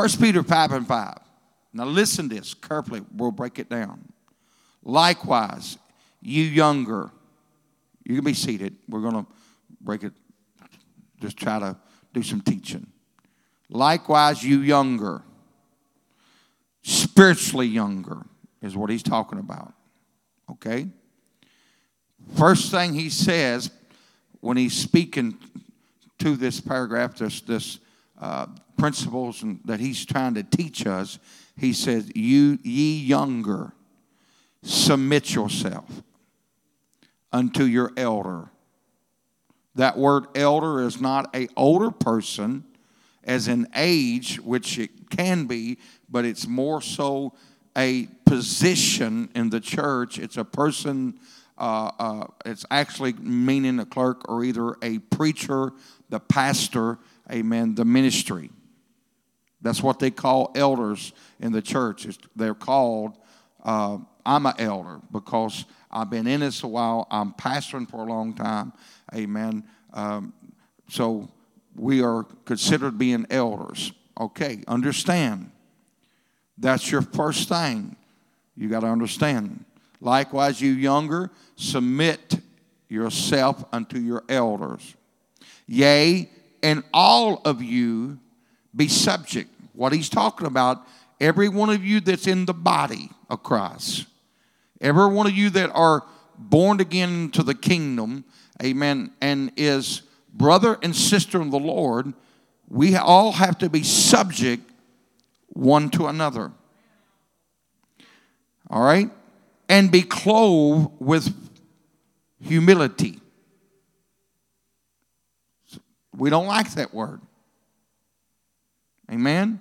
First Peter 5 and 5. Now listen to this carefully. We'll break it down. Likewise, you younger, you can be seated. We're going to break it, just try to do some teaching. Likewise, you younger, spiritually younger, is what he's talking about. Okay? First thing he says when he's speaking to this paragraph, this, this uh, principles that he's trying to teach us, he says, "You ye younger, submit yourself unto your elder." That word elder is not a older person, as in age, which it can be, but it's more so a position in the church. It's a person. Uh, uh, it's actually meaning a clerk or either a preacher, the pastor, amen, the ministry. That's what they call elders in the church. They're called, uh, I'm an elder because I've been in this a while. I'm pastoring for a long time. Amen. Um, so we are considered being elders. Okay, understand. That's your first thing. You got to understand. Likewise, you younger, submit yourself unto your elders. Yea, and all of you be subject. What he's talking about, every one of you that's in the body of Christ, every one of you that are born again to the kingdom, amen, and is brother and sister in the Lord, we all have to be subject one to another. All right? And be clothed with humility. We don't like that word. Amen?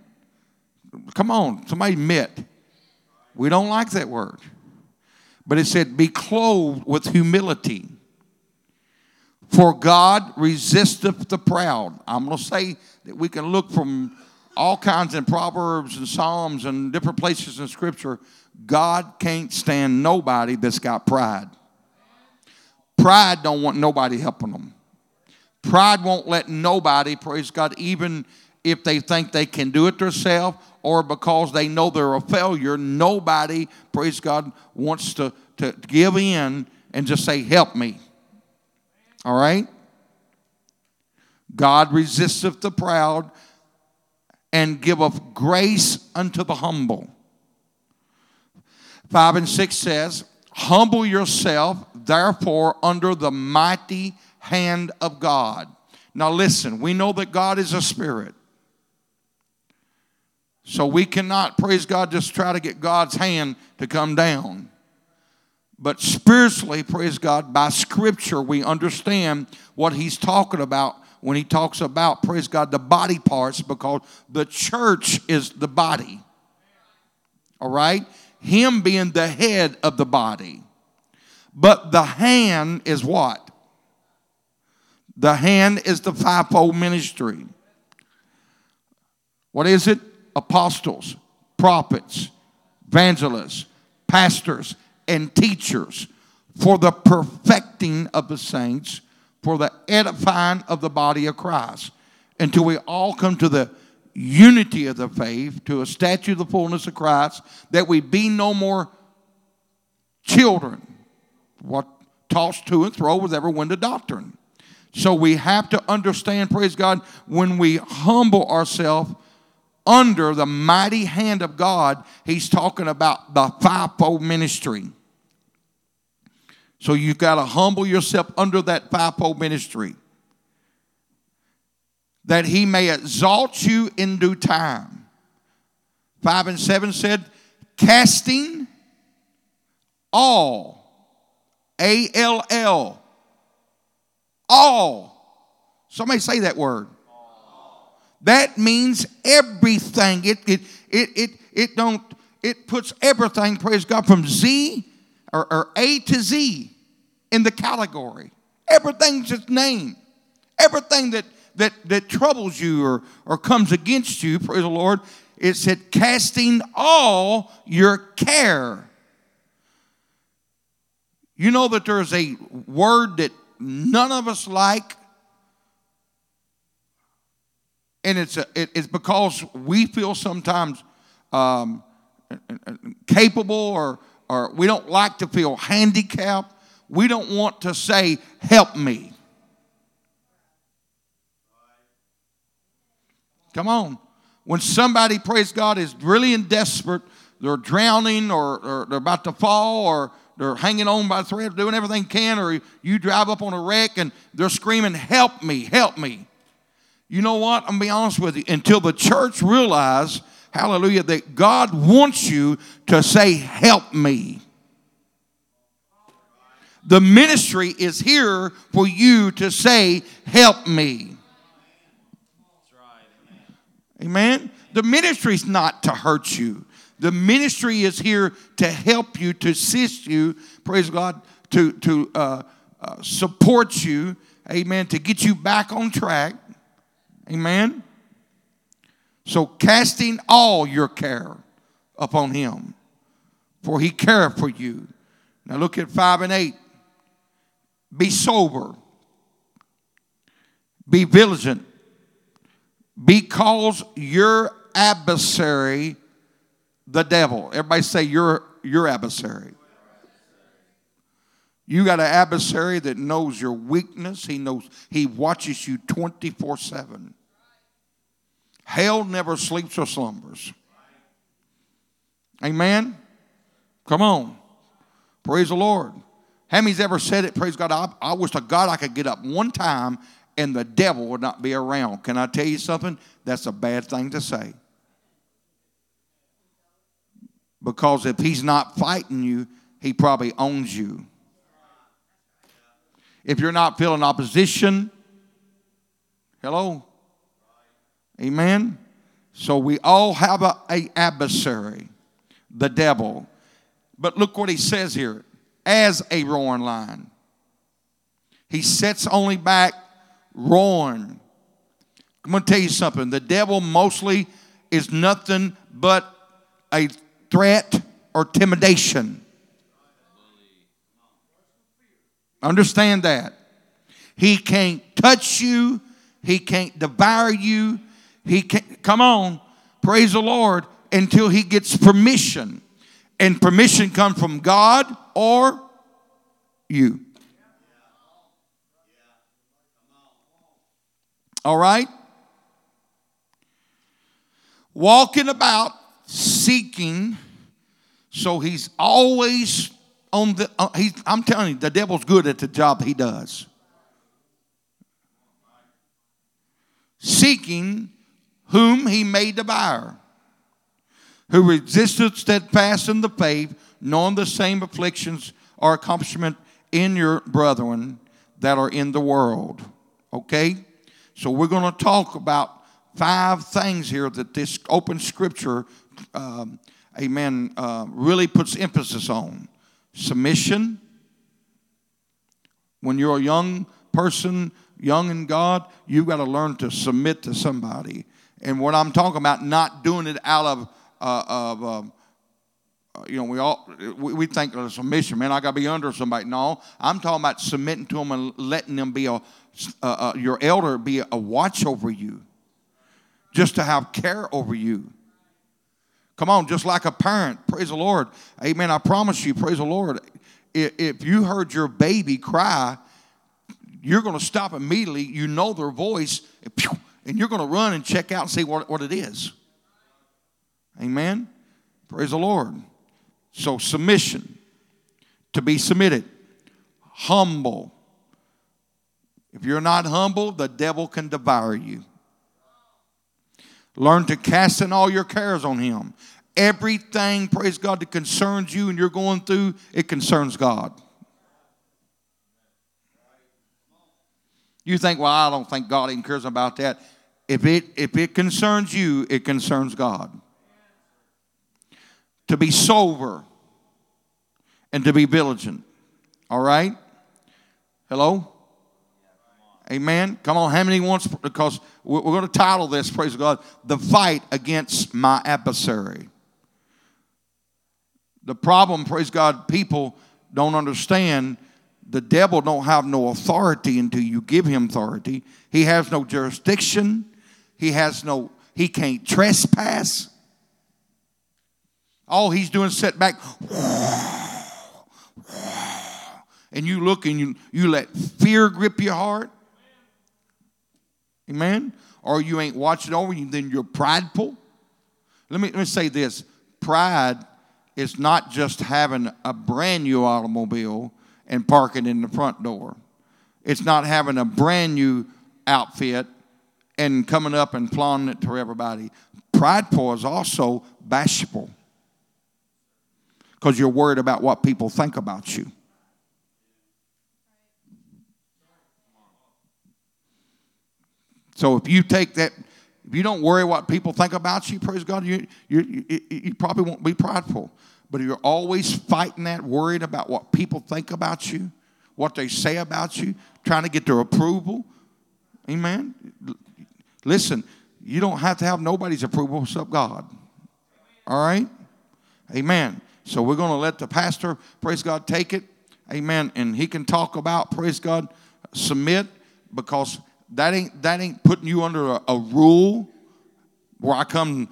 Come on, somebody admit. We don't like that word. But it said, be clothed with humility. For God resisteth the proud. I'm going to say that we can look from all kinds in Proverbs and Psalms and different places in Scripture. God can't stand nobody that's got pride. Pride don't want nobody helping them. Pride won't let nobody, praise God, even if they think they can do it themselves or because they know they're a failure, nobody, praise God, wants to, to give in and just say, Help me. All right? God resisteth the proud and giveth grace unto the humble. 5 and 6 says, Humble yourself, therefore, under the mighty hand of God. Now, listen, we know that God is a spirit. So we cannot, praise God, just try to get God's hand to come down. But spiritually, praise God, by scripture, we understand what he's talking about when he talks about, praise God, the body parts because the church is the body. All right? Him being the head of the body. But the hand is what? The hand is the fivefold ministry. What is it? apostles, prophets, evangelists, pastors, and teachers for the perfecting of the saints, for the edifying of the body of Christ, until we all come to the unity of the faith, to a statue of the fullness of Christ, that we be no more children, what tossed to and fro with every wind of doctrine. So we have to understand, praise God, when we humble ourselves under the mighty hand of God, he's talking about the fivefold ministry. So you've got to humble yourself under that fivefold ministry. That he may exalt you in due time. 5 and 7 said, casting all, A L L, all. Somebody say that word. That means everything. It, it, it, it, it don't, it puts everything, praise God, from Z or, or A to Z in the category. Everything's its name. Everything that, that, that troubles you or, or comes against you, praise the Lord, it said, casting all your care. You know that there's a word that none of us like And it's, a, it, it's because we feel sometimes um, capable or, or we don't like to feel handicapped. We don't want to say, Help me. Come on. When somebody, praise God, is really in desperate, they're drowning or, or they're about to fall or they're hanging on by a thread, doing everything can, or you drive up on a wreck and they're screaming, Help me, help me. You know what? I'm gonna be honest with you. Until the church realize, hallelujah, that God wants you to say, Help me. The ministry is here for you to say, Help me. Amen. The ministry is not to hurt you. The ministry is here to help you, to assist you, praise God, to, to uh, uh, support you, amen, to get you back on track, amen. So, casting all your care upon Him, for He careth for you. Now, look at 5 and 8. Be sober, be vigilant, because your adversary the devil. Everybody say your your adversary. You got an adversary that knows your weakness. He knows he watches you 24/7. Hell never sleeps or slumbers. Amen. Come on. Praise the Lord. How many's ever said it? Praise God. I, I wish to God I could get up one time and the devil would not be around. Can I tell you something? That's a bad thing to say. Because if he's not fighting you, he probably owns you. If you're not feeling opposition, hello? Amen? So we all have a, a adversary, the devil. But look what he says here as a roaring lion. He sets only back roaring. I'm going to tell you something. The devil mostly is nothing but a threat, or intimidation. Understand that. He can't touch you, he can't devour you. He can't, come on, praise the Lord, until he gets permission. And permission comes from God or you. All right? Walking about seeking. So he's always on the. Uh, I'm telling you, the devil's good at the job he does. Seeking whom he may devour, who resisted steadfast in the faith, knowing the same afflictions are accomplishment in your brethren that are in the world. Okay? So we're going to talk about five things here that this open scripture, um, amen, uh, really puts emphasis on submission. When you're a young person, young in God, you've got to learn to submit to somebody. And what I'm talking about, not doing it out of, uh, of um, uh, you know, we all we, we think of submission, man. I got to be under somebody. No, I'm talking about submitting to them and letting them be a uh, uh, your elder be a watch over you just to have care over you. Come on, just like a parent. Praise the Lord. Amen. I promise you, praise the Lord. If you heard your baby cry, you're going to stop immediately. You know their voice, and you're going to run and check out and see what, what it is. Amen. Praise the Lord. So, submission, to be submitted, humble. If you're not humble, the devil can devour you. Learn to cast in all your cares on Him. Everything, praise God, that concerns you and you're going through, it concerns God. You think, well, I don't think God even cares about that. If it, if it concerns you, it concerns God. To be sober and to be vigilant. All right? Hello? Amen. Come on, how many wants? Because we're going to title this, praise God, The Fight Against My Adversary. The problem, praise God, people don't understand the devil don't have no authority until you give him authority. He has no jurisdiction. he has no, he can't trespass. All he's doing is sit back. And you look and you, you let fear grip your heart. Amen. Or you ain't watching over you, then you're prideful. Let me, let me say this pride is not just having a brand new automobile and parking in the front door. It's not having a brand new outfit and coming up and flaunting it to everybody. Prideful is also bashful because you're worried about what people think about you. So if you take that, if you don't worry what people think about you, praise God, you, you, you, you probably won't be prideful. But if you're always fighting that, worried about what people think about you, what they say about you, trying to get their approval, amen. Listen, you don't have to have nobody's approval except God. All right? Amen. So we're going to let the pastor, praise God, take it. Amen. And he can talk about, praise God, submit because that ain't that ain't putting you under a, a rule where I come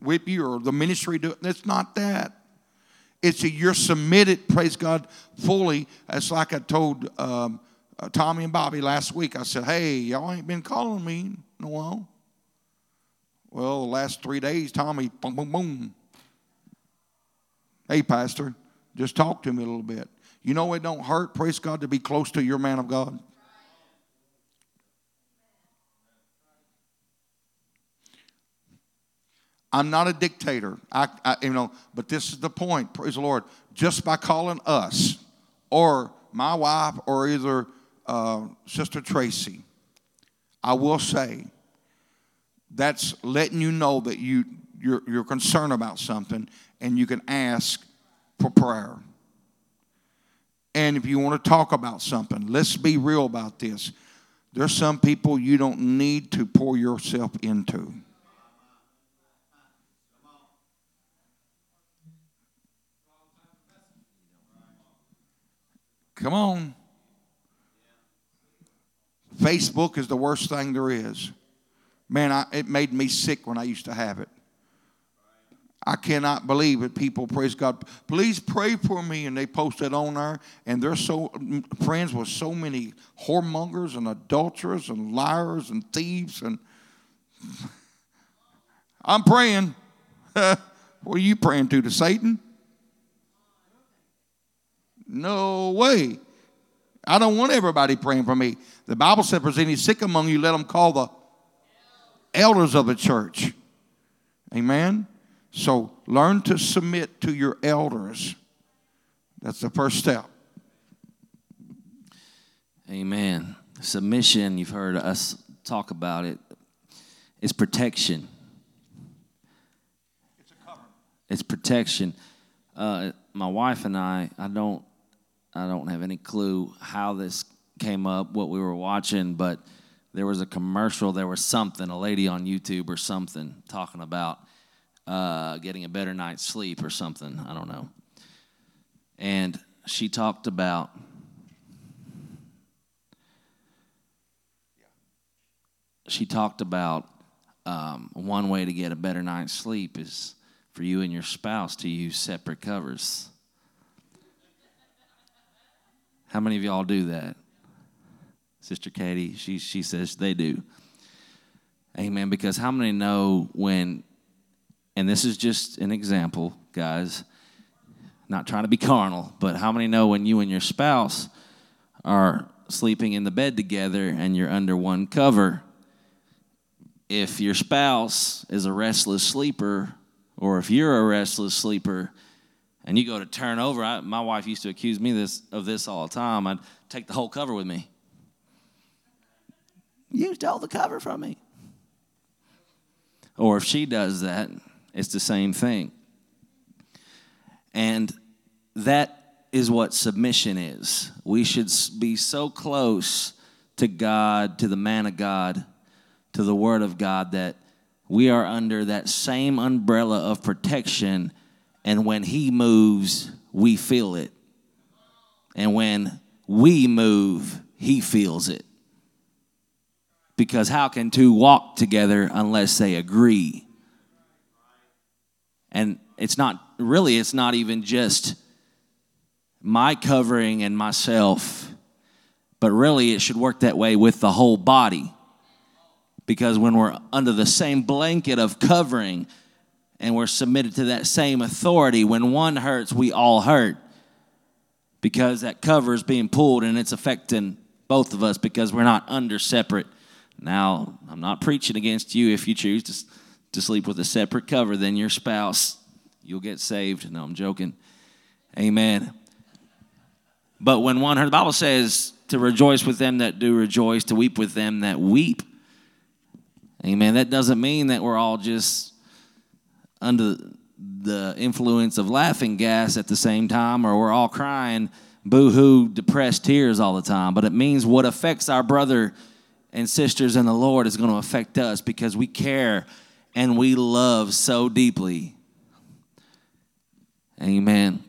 whip you or the ministry do it. It's not that. It's a, you're submitted, praise God, fully. It's like I told um, uh, Tommy and Bobby last week. I said, hey, y'all ain't been calling me in a while. Well, the last three days, Tommy, boom, boom, boom. Hey, Pastor, just talk to me a little bit. You know it don't hurt, praise God, to be close to your man of God. I'm not a dictator. I, I, you know, but this is the point. Praise the Lord. Just by calling us, or my wife, or either uh, Sister Tracy, I will say that's letting you know that you you're, you're concerned about something, and you can ask for prayer. And if you want to talk about something, let's be real about this. There's some people you don't need to pour yourself into. Come on. Facebook is the worst thing there is. Man, I, it made me sick when I used to have it. I cannot believe it. People, praise God. Please pray for me. And they post it on there. And they're so friends with so many whoremongers and adulterers and liars and thieves. And I'm praying. what are you praying to? To Satan? No way. I don't want everybody praying for me. The Bible says, there's any sick among you, let them call the elders of the church. Amen. So learn to submit to your elders. That's the first step. Amen. Submission, you've heard us talk about it, is protection. It's a cover. It's protection. Uh, my wife and I, I don't I don't have any clue how this came up, what we were watching, but there was a commercial, there was something, a lady on YouTube or something talking about uh, getting a better night's sleep or something. I don't know. And she talked about she talked about um, one way to get a better night's sleep is for you and your spouse to use separate covers. How many of y'all do that? Sister Katie, she, she says they do. Amen. Because how many know when, and this is just an example, guys, not trying to be carnal, but how many know when you and your spouse are sleeping in the bed together and you're under one cover, if your spouse is a restless sleeper, or if you're a restless sleeper, and you go to turn over. I, my wife used to accuse me this, of this all the time. I'd take the whole cover with me. You stole the cover from me. Or if she does that, it's the same thing. And that is what submission is. We should be so close to God, to the man of God, to the word of God, that we are under that same umbrella of protection and when He moves, we feel it. And when we move, He feels it. Because how can two walk together unless they agree? And it's not really, it's not even just my covering and myself, but really it should work that way with the whole body. Because when we're under the same blanket of covering and we're submitted to that same authority, when one hurts, we all hurt. Because that cover is being pulled and it's affecting both of us because we're not under separate. Now, I'm not preaching against you if you choose to, to sleep with a separate cover than your spouse. You'll get saved. No, I'm joking. Amen. But when one heard, the Bible says to rejoice with them that do rejoice, to weep with them that weep. Amen. That doesn't mean that we're all just under the influence of laughing gas at the same time or we're all crying boo hoo, depressed tears all the time. But it means what affects our brother and sisters in the Lord is going to affect us because we care and we love so deeply. Amen.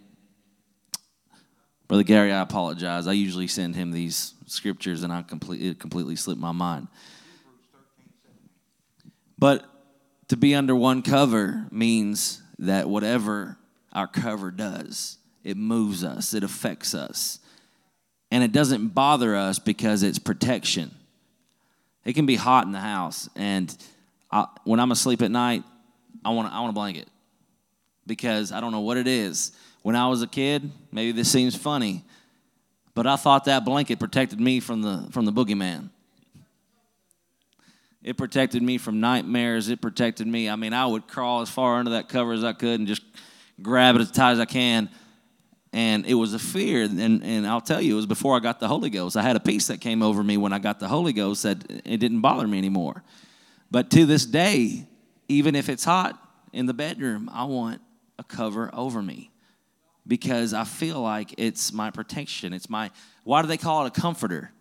Brother Gary, I apologize. I usually send him these scriptures and I completely, completely slipped my mind. But to be under one cover means that whatever our cover does, it moves us, it affects us. And it doesn't bother us because it's protection. It can be hot in the house, and I, when I'm asleep at night, I want, I want a blanket because I don't know what it is. When I was a kid, maybe this seems funny, but I thought that blanket protected me from the, from the boogeyman. It protected me from nightmares. It protected me. I mean, I would crawl as far under that cover as I could and just grab it as tight as I can. And it was a fear. And, and I'll tell you, it was before I got the Holy Ghost. I had a peace that came over me when I got the Holy Ghost that it didn't bother me anymore. But to this day, even if it's hot in the bedroom, I want a cover over me because I feel like it's my protection. It's my, why do they call it a comforter?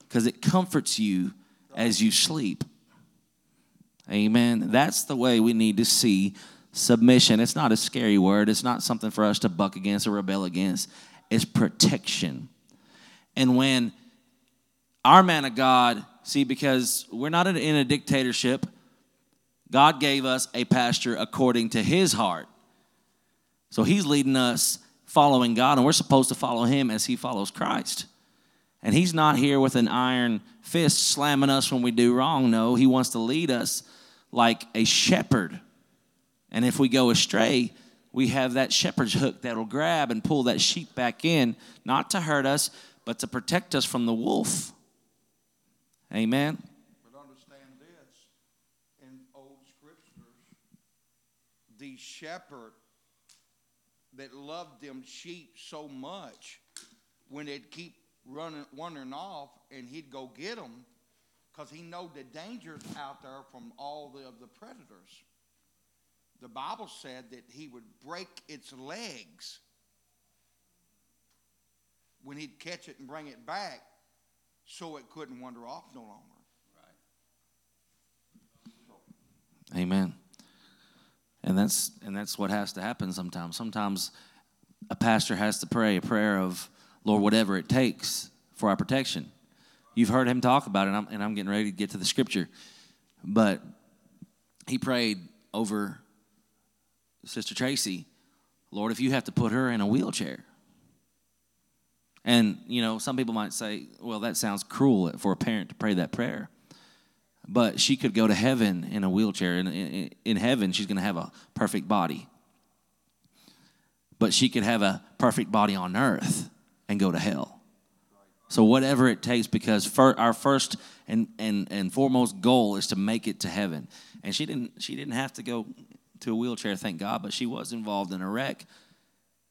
Because it comforts you as you sleep. Amen. That's the way we need to see submission. It's not a scary word, it's not something for us to buck against or rebel against. It's protection. And when our man of God, see, because we're not in a dictatorship, God gave us a pastor according to his heart. So he's leading us following God, and we're supposed to follow him as he follows Christ. And he's not here with an iron fist slamming us when we do wrong. No, he wants to lead us like a shepherd. And if we go astray, we have that shepherd's hook that'll grab and pull that sheep back in, not to hurt us, but to protect us from the wolf. Amen. But understand this in old scriptures, the shepherd that loved them sheep so much, when they'd keep running, wandering off, and he'd go get them because he know the dangers out there from all the, of the predators. The Bible said that he would break its legs when he'd catch it and bring it back so it couldn't wander off no longer. Amen. And that's and that's what has to happen sometimes. Sometimes a pastor has to pray a prayer of Lord, whatever it takes for our protection. You've heard him talk about it, and I'm, and I'm getting ready to get to the scripture. But he prayed over Sister Tracy, Lord, if you have to put her in a wheelchair. And, you know, some people might say, well, that sounds cruel for a parent to pray that prayer. But she could go to heaven in a wheelchair. In, in, in heaven, she's going to have a perfect body. But she could have a perfect body on earth and go to hell. So whatever it takes, because our first and, and, and foremost goal is to make it to heaven. And she didn't she didn't have to go to a wheelchair, thank God, but she was involved in a wreck.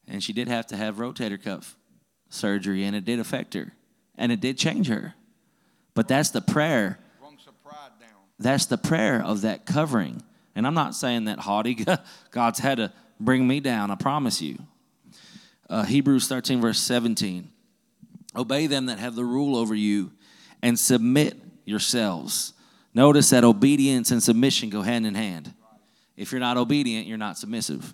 And she did have to have rotator cuff surgery, and it did affect her. And it did change her. But that's the prayer. That's the prayer of that covering. And I'm not saying that haughty. God's had to bring me down, I promise you uh, Hebrews 13, verse 17. Obey them that have the rule over you and submit yourselves. Notice that obedience and submission go hand in hand. If you're not obedient, you're not submissive.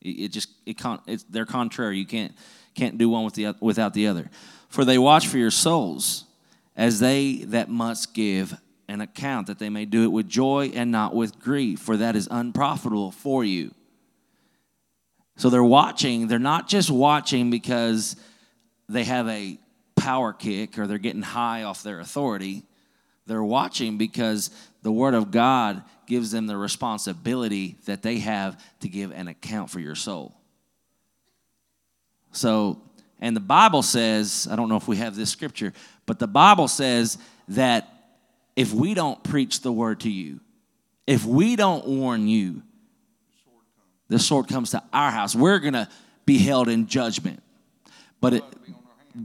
It, it just it con, it's, they're contrary. You can't can't do one with the, without the other. For they watch for your souls as they that must give an account that they may do it with joy and not with grief, for that is unprofitable for you. So they're watching, they're not just watching because they have a power kick or they're getting high off their authority. They're watching because the Word of God gives them the responsibility that they have to give an account for your soul. So, and the Bible says, I don't know if we have this scripture, but the Bible says that if we don't preach the word to you, if we don't warn you, the sword comes to our house. We're going to be held in judgment. But it,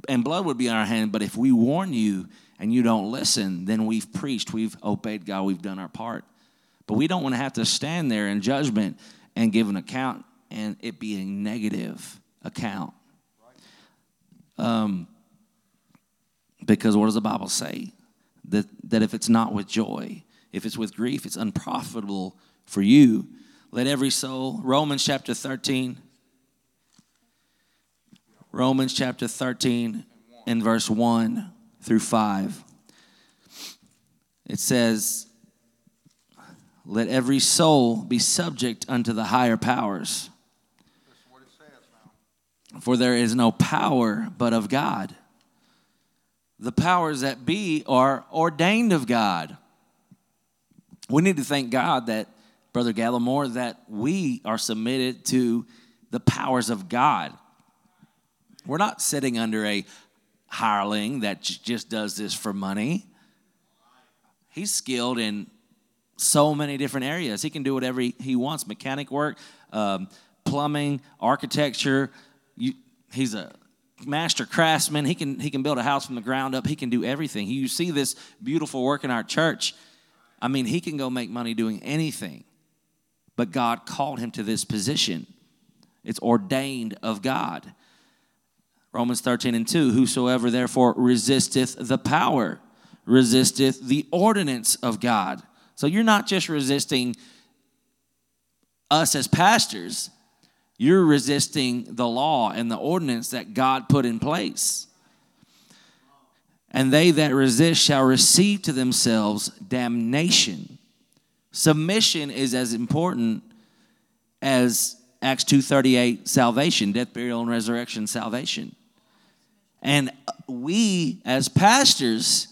and blood would be on our hand. But if we warn you and you don't listen, then we've preached, we've obeyed God, we've done our part. But we don't want to have to stand there in judgment and give an account and it be a negative account. Um, because what does the Bible say? that, that if it's not with joy, if it's with grief, it's unprofitable for you. Let every soul, Romans chapter 13, Romans chapter 13 and verse 1 through 5. It says, Let every soul be subject unto the higher powers. For there is no power but of God the powers that be are ordained of God. We need to thank God that, Brother Gallimore, that we are submitted to the powers of God. We're not sitting under a hireling that just does this for money. He's skilled in so many different areas. He can do whatever he wants mechanic work, um, plumbing, architecture. You, he's a master craftsman. He can, he can build a house from the ground up. He can do everything. You see this beautiful work in our church. I mean, he can go make money doing anything. But God called him to this position. It's ordained of God. Romans 13 and 2 Whosoever therefore resisteth the power, resisteth the ordinance of God. So you're not just resisting us as pastors, you're resisting the law and the ordinance that God put in place. And they that resist shall receive to themselves damnation. Submission is as important as Acts 2:38 salvation, death, burial and resurrection salvation. And we as pastors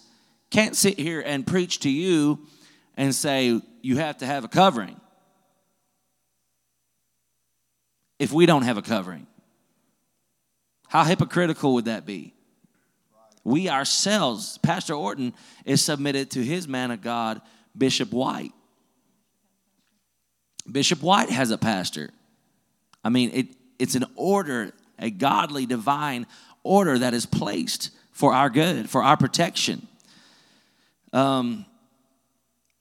can't sit here and preach to you and say you have to have a covering. if we don't have a covering? How hypocritical would that be? We ourselves, Pastor Orten is submitted to his man of God, Bishop White. Bishop White has a pastor. I mean, it, it's an order, a godly, divine order that is placed for our good, for our protection. Um,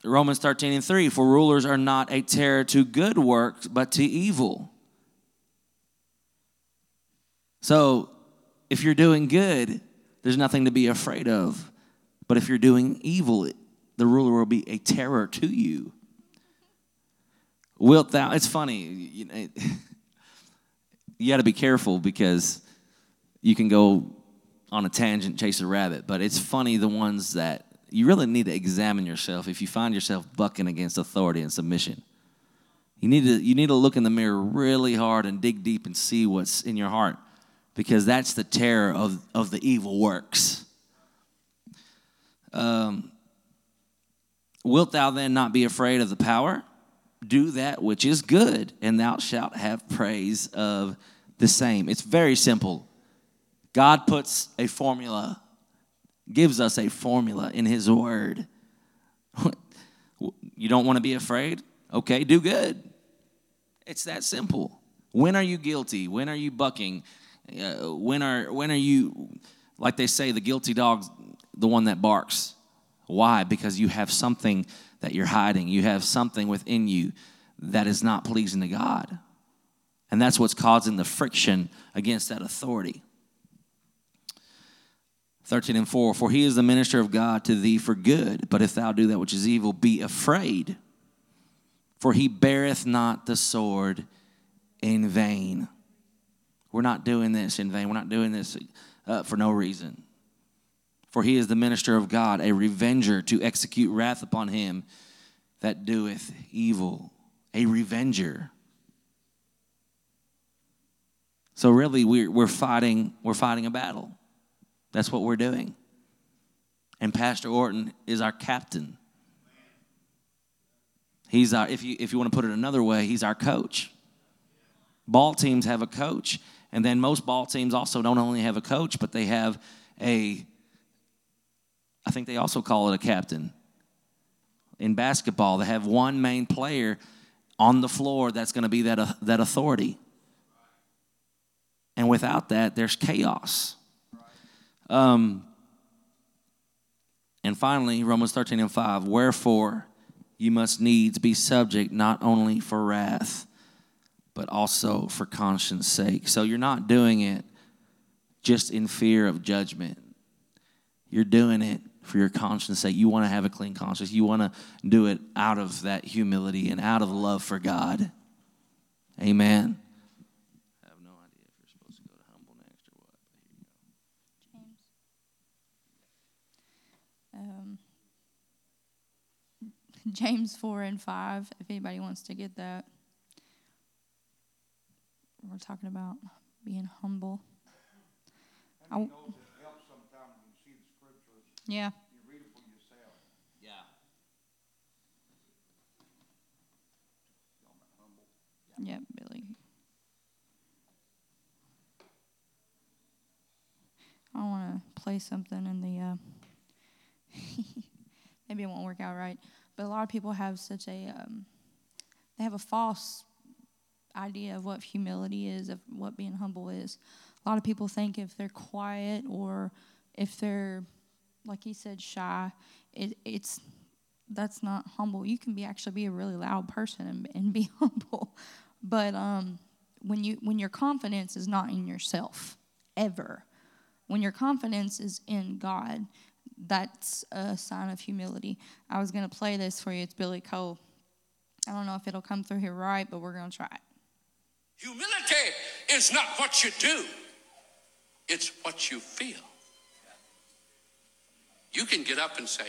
Romans 13 and 3 For rulers are not a terror to good works, but to evil. So if you're doing good, there's nothing to be afraid of. But if you're doing evil, the ruler will be a terror to you. Wilt thou? It's funny. You, know, you got to be careful because you can go on a tangent, chase a rabbit. But it's funny the ones that you really need to examine yourself if you find yourself bucking against authority and submission. You need to you need to look in the mirror really hard and dig deep and see what's in your heart because that's the terror of, of the evil works. Um, Wilt thou then not be afraid of the power? Do that which is good, and thou shalt have praise of the same. It's very simple. God puts a formula, gives us a formula in His Word. you don't want to be afraid? Okay, do good. It's that simple. When are you guilty? When are you bucking? Uh, when are when are you like they say the guilty dog's the one that barks why because you have something that you're hiding you have something within you that is not pleasing to god and that's what's causing the friction against that authority 13 and 4 For he is the minister of God to thee for good, but if thou do that which is evil, be afraid. For he beareth not the sword in vain. We're not doing this in vain. We're not doing this uh, for no reason. For he is the minister of God, a revenger to execute wrath upon him that doeth evil. A revenger. So really we're, we're fighting we're fighting a battle. That's what we're doing. And Pastor Orten is our captain. He's our if you if you want to put it another way, he's our coach. Ball teams have a coach, and then most ball teams also don't only have a coach, but they have a I think they also call it a captain. In basketball, they have one main player on the floor that's going to be that, uh, that authority. And without that, there's chaos. Um, and finally, Romans 13 and 5 Wherefore you must needs be subject not only for wrath, but also for conscience sake. So you're not doing it just in fear of judgment, you're doing it for your conscience sake. You want to have a clean conscience. You want to do it out of that humility and out of love for God. Amen. I have no idea if you're supposed to go to humble next or what. but here James. Um, James 4 and 5, if anybody wants to get that. We're talking about being humble. I, yeah. You read it for yourself. Yeah. Yeah, Billy. I want to play something in the. Uh, maybe it won't work out right, but a lot of people have such a. Um, they have a false idea of what humility is, of what being humble is. A lot of people think if they're quiet or if they're like he said, shy. It, it's that's not humble. You can be actually be a really loud person and, and be humble, but um, when you when your confidence is not in yourself ever, when your confidence is in God, that's a sign of humility. I was gonna play this for you. It's Billy Cole. I don't know if it'll come through here right, but we're gonna try it. Humility is not what you do; it's what you feel. You can get up and say,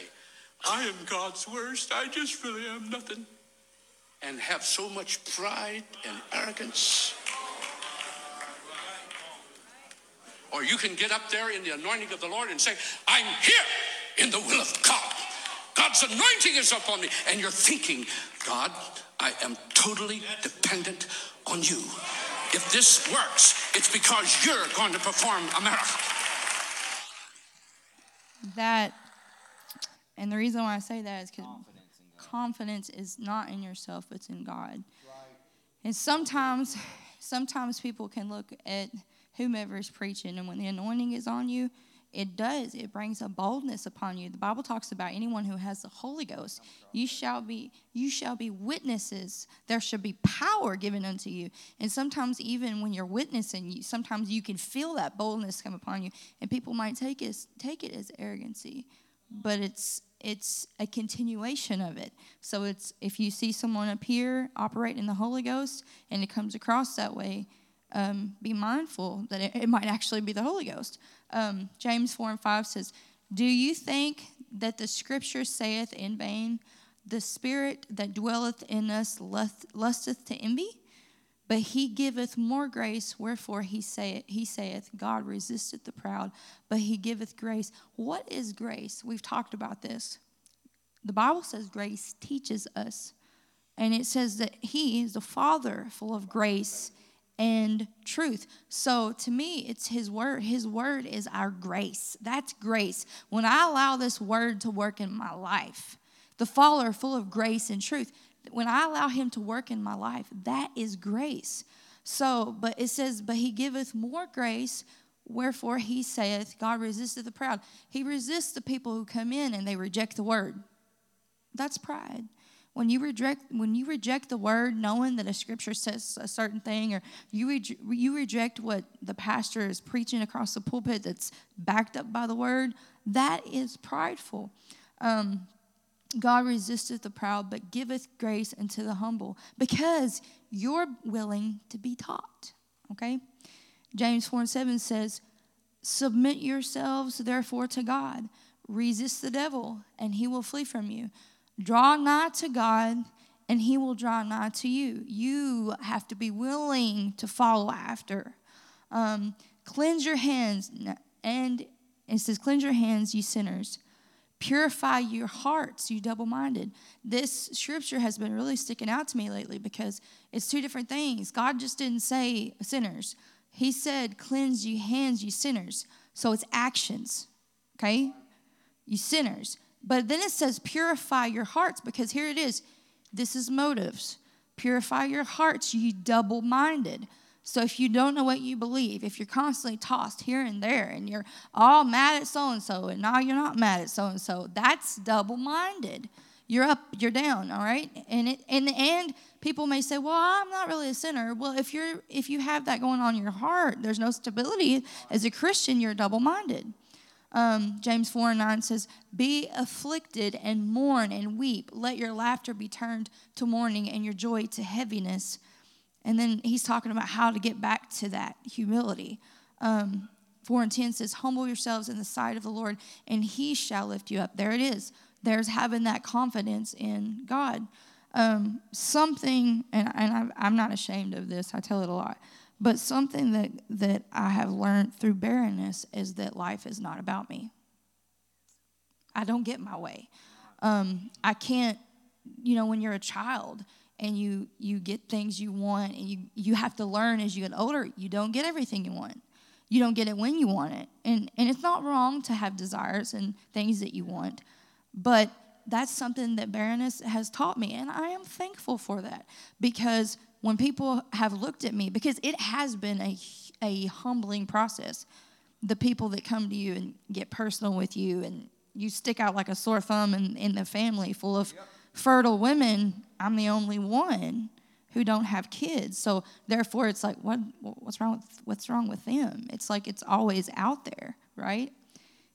I am God's worst. I just really am nothing. And have so much pride and arrogance. Or you can get up there in the anointing of the Lord and say, I'm here in the will of God. God's anointing is upon me. And you're thinking, God, I am totally dependent on you. If this works, it's because you're going to perform a miracle. That, and the reason why I say that is because confidence, is not in yourself; it's in God. Right. And sometimes, sometimes people can look at whomever is preaching, and when the anointing is on you, it does it brings a boldness upon you. The bible talks about anyone who has the holy ghost. You shall be you shall be witnesses. There should be power given unto you. And sometimes even when you're witnessing you sometimes you can feel that boldness come upon you. And people might take it take it as arrogancy but it's it's a continuation of it. So it's if you see someone appear operate in the holy ghost and it comes across that way um, be mindful that it, it, might actually be the Holy Ghost. Um, James 4 and 5 says, Do you think that the scripture saith in vain, The spirit that dwelleth in us lusteth to envy? But he giveth more grace, wherefore he saith, he saith, God resisteth the proud, but he giveth grace. What is grace? We've talked about this. The Bible says grace teaches us. And it says that he is the Father full of grace and truth. So to me, it's His word. His word is our grace. That's grace. When I allow this word to work in my life, the Father full of grace and truth, when I allow Him to work in my life, that is grace. So, but it says, but He giveth more grace. Wherefore he saith, God resisteth the proud. He resists the people who come in and they reject the word. That's pride when you reject when you reject the word knowing that a scripture says a certain thing or you re- you reject what the pastor is preaching across the pulpit that's backed up by the word that is prideful um, god resisteth the proud but giveth grace unto the humble because you're willing to be taught okay james 4 and 7 says Submit yourselves, therefore, to God. Resist the devil, and he will flee from you. Draw nigh to God, and he will draw nigh to you. You have to be willing to follow after. Um, cleanse your hands, and it says, Cleanse your hands, ye sinners. Purify your hearts, you double minded. This scripture has been really sticking out to me lately because it's two different things. God just didn't say sinners, He said, Cleanse your hands, ye sinners. So it's actions, okay? You sinners. But then it says, Purify your hearts because here it is. This is motives. Purify your hearts, you double minded. So if you don't know what you believe, if you're constantly tossed here and there and you're all mad at so and so and now you're not mad at so and so, that's double minded. You're up, you're down, all right? And it, in the end, people may say, "Well, I'm not really a sinner." Well, if you're if you have that going on in your heart, there's no stability as a Christian. You're double minded. Um, James 4 and 9 says, Be afflicted and mourn and weep. Let your laughter be turned to mourning and your joy to heaviness. And then he's talking about how to get back to that humility. Um, 4 and 10 says, Humble yourselves in the sight of the Lord, and he shall lift you up. There it is. There's having that confidence in God. Um, something, and, and I'm not ashamed of this, I tell it a lot, but something that, that I have learned through barrenness is that life is not about me. I don't get my way. Um, I can't, you know, when you're a child, and you you get things you want and you you have to learn as you get older you don't get everything you want you don't get it when you want it and and it's not wrong to have desires and things that you want but that's something that barrenness has taught me and i am thankful for that because when people have looked at me because it has been a a humbling process the people that come to you and get personal with you and you stick out like a sore thumb in, in the family full of yep fertile women, I'm the only one who don't have kids. So therefore, it's like, what, what's wrong with what's wrong with them? It's like it's always out there, right?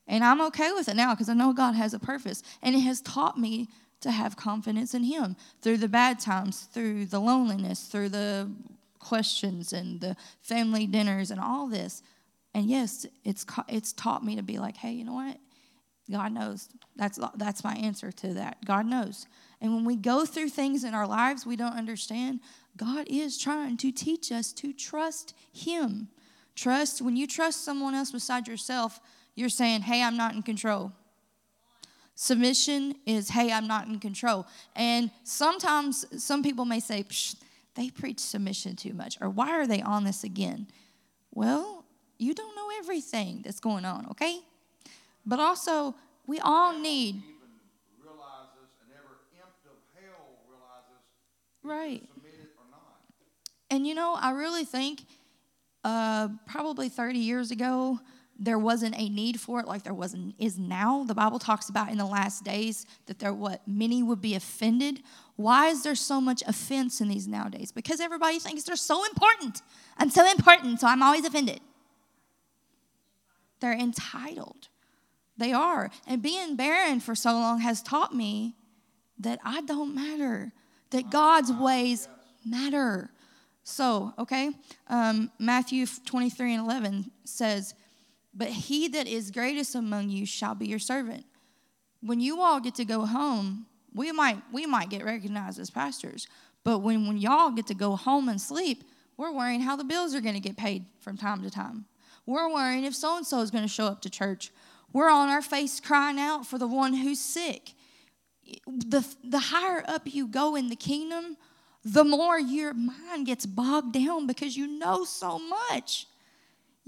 And I'm okay with it now because I know God has a purpose, and it has taught me to have confidence in Him through the bad times, through the loneliness, through the questions and the family dinners and all this. And yes, it's it's taught me to be like, hey, you know what? God knows. That's that's my answer to that. God knows. And when we go through things in our lives we don't understand, God is trying to teach us to trust Him. Trust, when you trust someone else beside yourself, you're saying, hey, I'm not in control. Submission is, hey, I'm not in control. And sometimes some people may say, they preach submission too much, or why are they on this again? Well, you don't know everything that's going on, okay? But also, we all need Right. And you know, I really think uh, probably 30 years ago, there wasn't a need for it like there wasn't is now. The Bible talks about in the last days that there what many would be offended. Why is there so much offense in these nowadays? Because everybody thinks they're so important. I'm so important, so I'm always offended. They're entitled. They are. And being barren for so long has taught me that I don't matter that God's ways matter. So, okay, um, Matthew 23 and 11 says, But he that is greatest among you shall be your servant. When you all get to go home, we might, we might get recognized as pastors, but when, when y'all get to go home and sleep, we're worrying how the bills are going to get paid from time to time. We're worrying if so and so is going to show up to church. We're on our face crying out for the one who's sick the, the higher up you go in the kingdom, the more your mind gets bogged down because you know so much.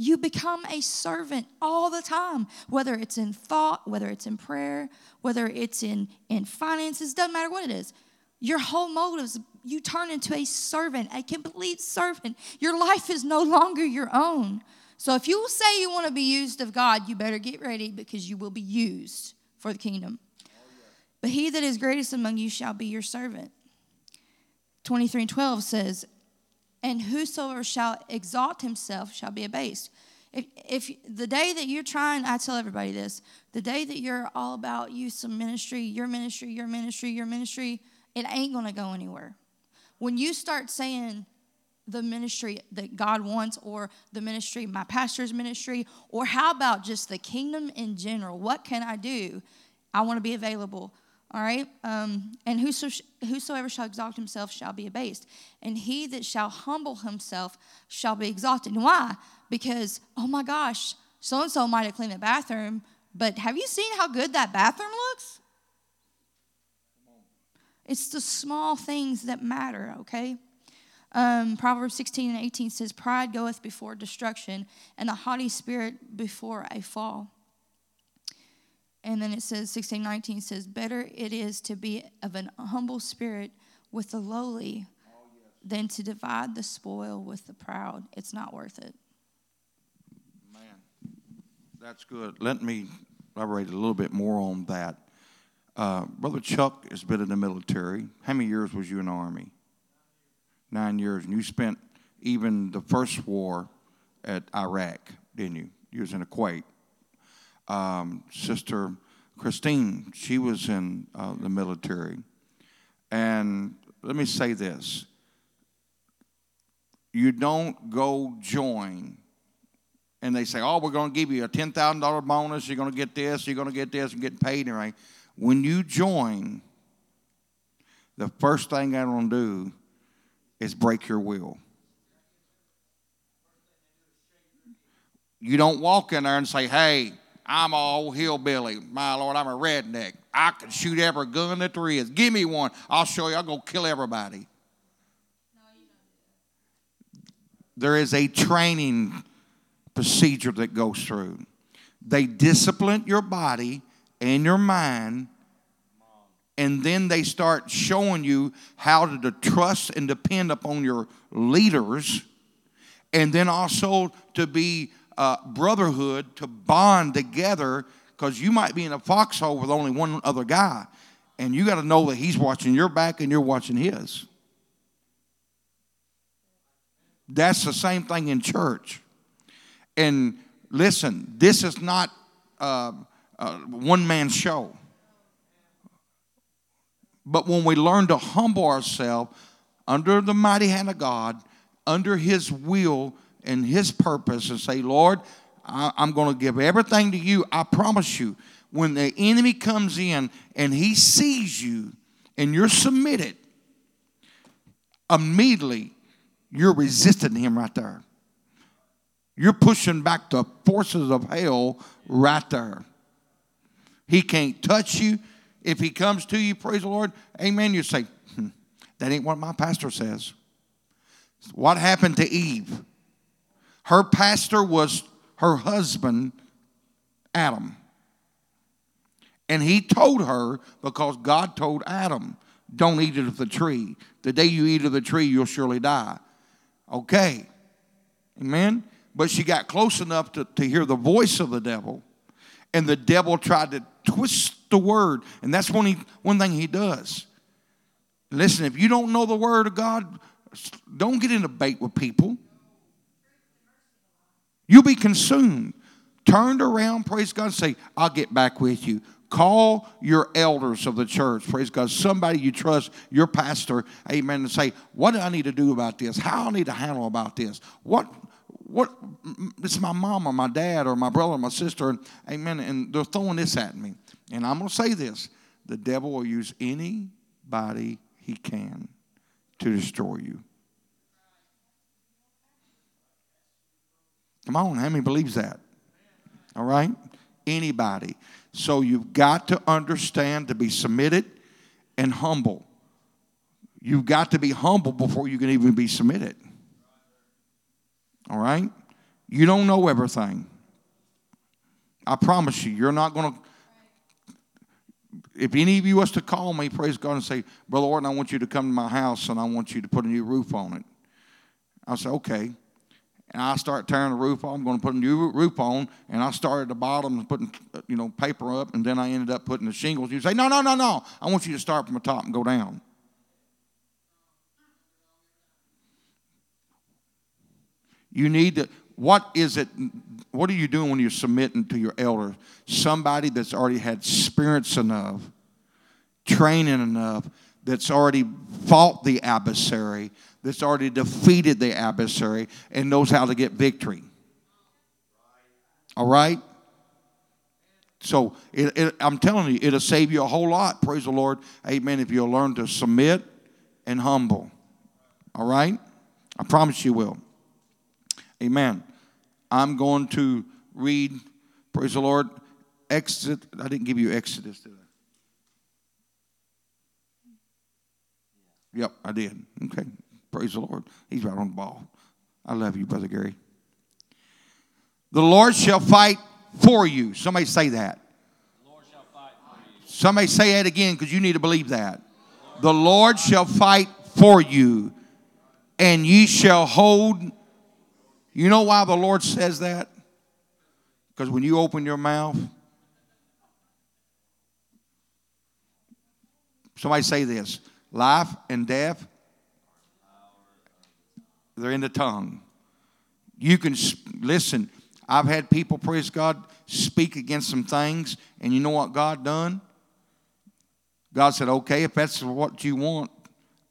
You become a servant all the time, whether it's in thought, whether it's in prayer, whether it's in, in finances, doesn't matter what it is. Your whole motives, you turn into a servant, a complete servant. Your life is no longer your own. So if you say you want to be used of God, you better get ready because you will be used for the kingdom. But he that is greatest among you shall be your servant. 23 and 12 says, And whosoever shall exalt himself shall be abased. If, if the day that you're trying, I tell everybody this, the day that you're all about you, some ministry, your ministry, your ministry, your ministry, it ain't to go anywhere. When you start saying the ministry that God wants or the ministry, my pastor's ministry, or how about just the kingdom in general? What can I do? I want to be available. All right. Um, and whoso, whosoever shall exalt himself shall be abased. And he that shall humble himself shall be exalted. And Why? Because, oh my gosh, so and so might have cleaned the bathroom, but have you seen how good that bathroom looks? It's the small things that matter, okay? Um, Proverbs 16 and 18 says, Pride goeth before destruction, and a haughty spirit before a fall. And then it says, 16, 19 says, Better it is to be of an humble spirit with the lowly than to divide the spoil with the proud. It's not worth it. Man, that's good. Let me elaborate a little bit more on that. Uh, Brother Chuck has been in the military. How many years was you in the Army? Nine years. And you spent even the first war at Iraq, didn't you? You was in Kuwait. Um, Sister Christine, she was in uh, the military. And let me say this you don't go join and they say, oh, we're going to give you a $10,000 bonus, you're going to get this, you're going to get this, and get paid and. When you join, the first thing I'm going to do is break your will. You don't walk in there and say, hey, I'm all hillbilly. My Lord, I'm a redneck. I can shoot every gun that there is. Give me one. I'll show you. I'll go kill everybody. There is a training procedure that goes through. They discipline your body and your mind, and then they start showing you how to trust and depend upon your leaders, and then also to be uh, brotherhood, to bond together, because you might be in a foxhole with only one other guy, and you got to know that he's watching your back and you're watching his. That's the same thing in church. And listen, this is not uh, a one man show. But when we learn to humble ourselves under the mighty hand of God, under His will and His purpose, and say, Lord, I'm going to give everything to you, I promise you, when the enemy comes in and he sees you and you're submitted, immediately you're resisting him right there. You're pushing back the forces of hell right there. He can't touch you. If he comes to you, praise the Lord, amen, you say, hmm, that ain't what my pastor says. What happened to Eve? Her pastor was her husband, Adam. And he told her, because God told Adam, don't eat of the tree. The day you eat of the tree, you'll surely die. Okay. Amen? But she got close enough to, to hear the voice of the devil, and the devil tried to twist the word. And that's one, he, one thing he does. Listen, if you don't know the word of God, don't get in a debate with people. You'll be consumed. Turned around, praise God, say, I'll get back with you. Call your elders of the church, praise God, somebody you trust, your pastor, amen, and say, What do I need to do about this? How do I need to handle about this? What what it's my mom or my dad or my brother or my sister, amen, and they're throwing this at me. And I'm gonna say this: the devil will use anybody he can to destroy you. Come on, how many believes that? All right? Anybody. So you've got to understand to be submitted and humble. You've got to be humble before you can even be submitted. All right? You don't know everything. I promise you, you're not going to. If any of you was to call me, praise God, and say, Brother Orten, I want you to come to my house and I want you to put a new roof on it. I'll say, okay and I start tearing the roof off. I'm going to put a new roof on, and I started at the bottom and putting, you know, paper up, and then I ended up putting the shingles. You say, no, no, no, no. I want you to start from the top and go down. You need to. What is it? What are you doing when you're submitting to your elder? Somebody that's already had experience enough, training enough that's already fought the adversary, that's already defeated the adversary, and knows how to get victory. All right? So it, it, I'm telling you, it'll save you a whole lot. Praise the Lord. Amen. If you'll learn to submit and humble. All right? I promise you will. Amen. I'm going to read, praise the Lord, Exodus. I didn't give you Exodus, did I? Yep, I did. Okay. Praise the Lord. He's right on the ball. I love you, Brother Gary. The Lord shall fight for you. Somebody say that. Somebody say it again because you need to believe that. The Lord shall fight for you, and ye shall hold. You know why the Lord says that? Because when you open your mouth, somebody say this life and death, they're in the tongue. You can listen. I've had people, praise God, speak against some things, and you know what God done? God said, okay, if that's what you want,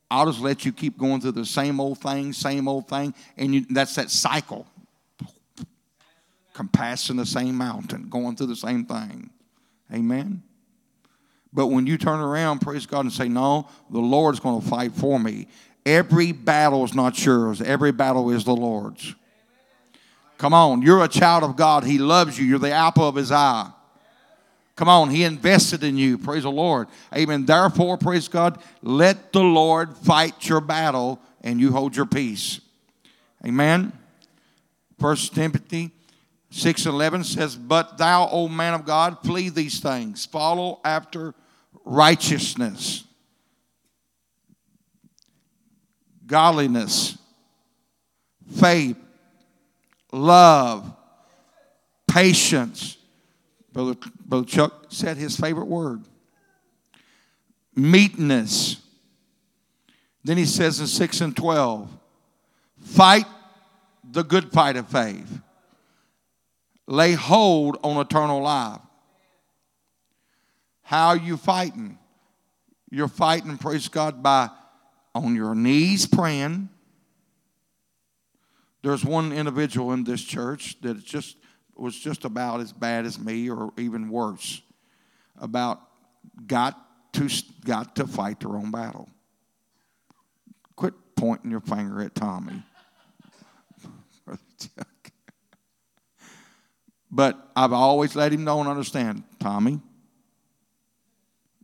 I'll just let you keep going through the same old thing, same old thing, and you, that's that cycle. Compassing the same mountain, going through the same thing. Amen. But when you turn around, praise God, and say, No, the Lord's going to fight for me. Every battle is not yours, every battle is the Lord's. Come on, you're a child of God. He loves you. You're the apple of his eye. Come on, he invested in you. Praise the Lord. Amen. Therefore, praise God, let the Lord fight your battle and you hold your peace. Amen. First Timothy 6 11 says, But thou, O man of God, flee these things, follow after righteousness, godliness, faith love, patience. Brother, Brother Chuck said his favorite word meekness. Then he says in 6 and 12, fight the good fight of faith, lay hold on eternal life. How are you fighting? You're fighting, praise God, by on your knees praying there's one individual in this church that just was just about as bad as me, or even worse, about got to got to fight their own battle. Quit pointing your finger at Tommy. but I've always let him know and understand, Tommy.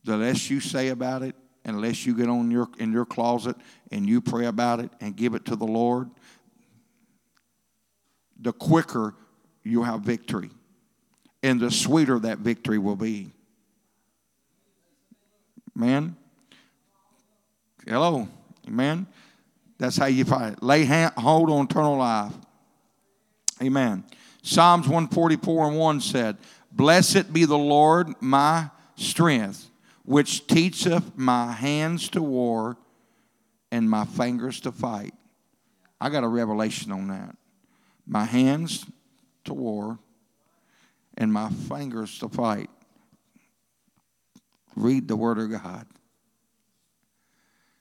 The less you say about it, unless you get on your in your closet and you pray about it and give it to the Lord, the quicker you have victory and the sweeter that victory will be. Man, hello, amen. That's how you fight. Lay hand, hold on eternal life. Amen. Psalms 144 and 1 said, Blessed be the Lord my strength, which teacheth my hands to war and my fingers to fight. I got a revelation on that my hands to war and my fingers to fight. Read the Word of God.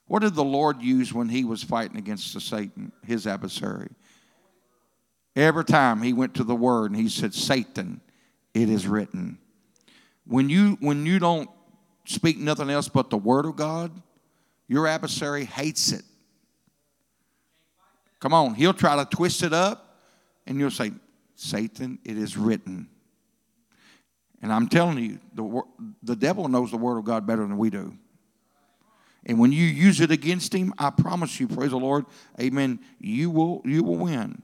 What did the Lord use when he was fighting against the Satan, his adversary? Every time he went to the Word and he said, Satan, it is written. When you, when you don't speak nothing else but the Word of God, your adversary hates it. Come on, he'll try to twist it up and you'll say, Satan, it is written. And I'm telling you, the, the devil knows the Word of God better than we do. And when you use it against him, I promise you, praise the Lord, amen, you will, you will win.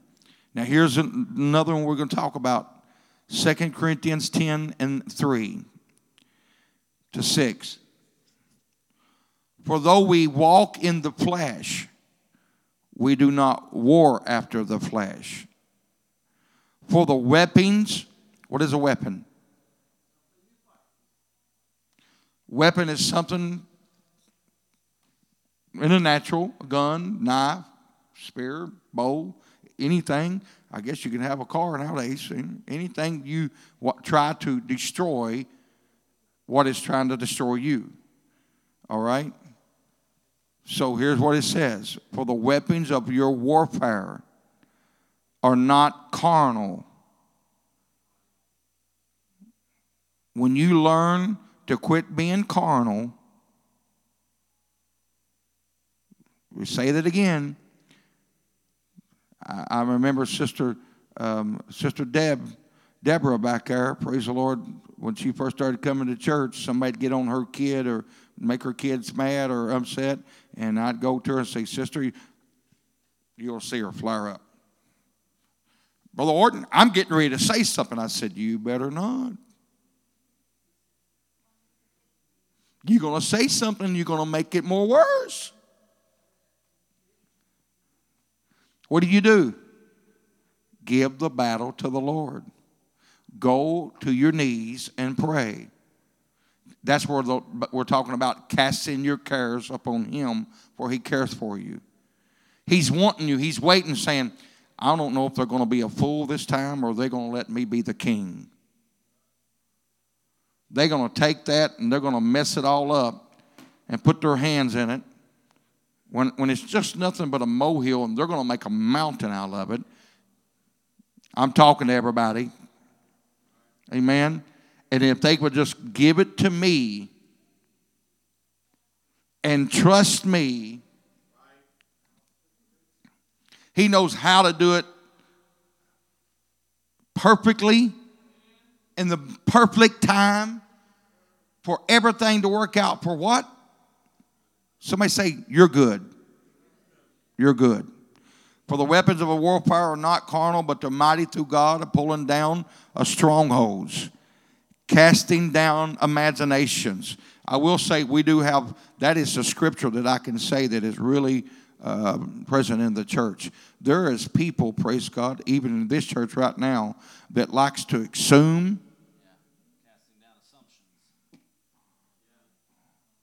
Now, here's another one we're going to talk about 2 Corinthians 10 and 3 to 6. For though we walk in the flesh, we do not war after the flesh. For the weapons, what is a weapon? Weapon is something in the natural, a gun, knife, spear, bow, anything. I guess you can have a car nowadays. Anything you try to destroy what is trying to destroy you. All right? So here's what it says For the weapons of your warfare are not carnal. When you learn to quit being carnal, we say that again. I, remember Sister um, Sister Deb, Deborah back there. Praise the Lord. When she first started coming to church, somebody'd get on her kid or make her kids mad or upset, and I'd go to her and say, "Sister, you'll see her flare up." Brother Orten, I'm getting ready to say something. I said, You better not. You're going to say something, you're going to make it more worse. What do you do? Give the battle to the Lord. Go to your knees and pray. That's where the, we're talking about casting your cares upon Him, for He cares for you. He's wanting you, He's waiting, saying, I don't know if they're going to be a fool this time or they're going to let me be the king. They're going to take that and they're going to mess it all up and put their hands in it when, when it's just nothing but a molehill and they're going to make a mountain out of it. I'm talking to everybody. Amen. And if they would just give it to me and trust me, He knows how to do it perfectly in the perfect time for everything to work out for what? Somebody say, You're good. You're good. For the weapons of a warfare are not carnal, but they're mighty through God, of pulling down of strongholds, casting down imaginations. I will say we do have that is a scripture that I can say that is really uh, present in the church. There is people, praise God, even in this church right now, that likes to assume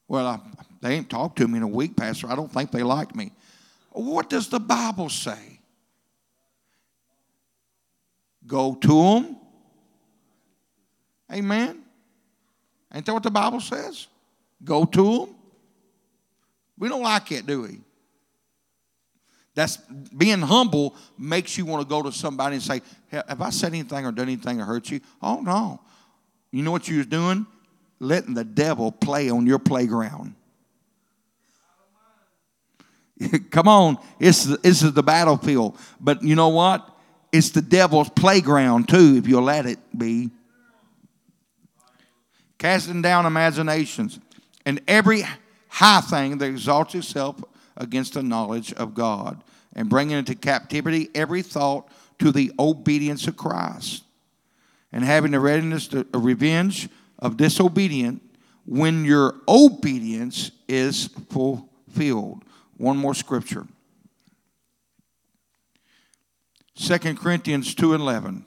Well, I, they ain't talked to me in a week, Pastor. I don't think they like me. What does the Bible say? Go to them. Amen. Ain't that what the Bible says? Go to them. We don't like it, do we? That's being humble makes you want to go to somebody and say, Have I said anything or done anything that hurt you? Oh no. You know what you was doing? letting the devil play on your playground. Come on, it's, this is the battlefield. But you know what? It's the devil's playground too, if you'll let it be. Casting down imaginations and every high thing that exalts itself against the knowledge of God, and bringing into captivity every thought to the obedience of Christ, and having the readiness to a revenge of disobedient when your obedience is fulfilled. One more scripture. 2 Corinthians 2 and 11.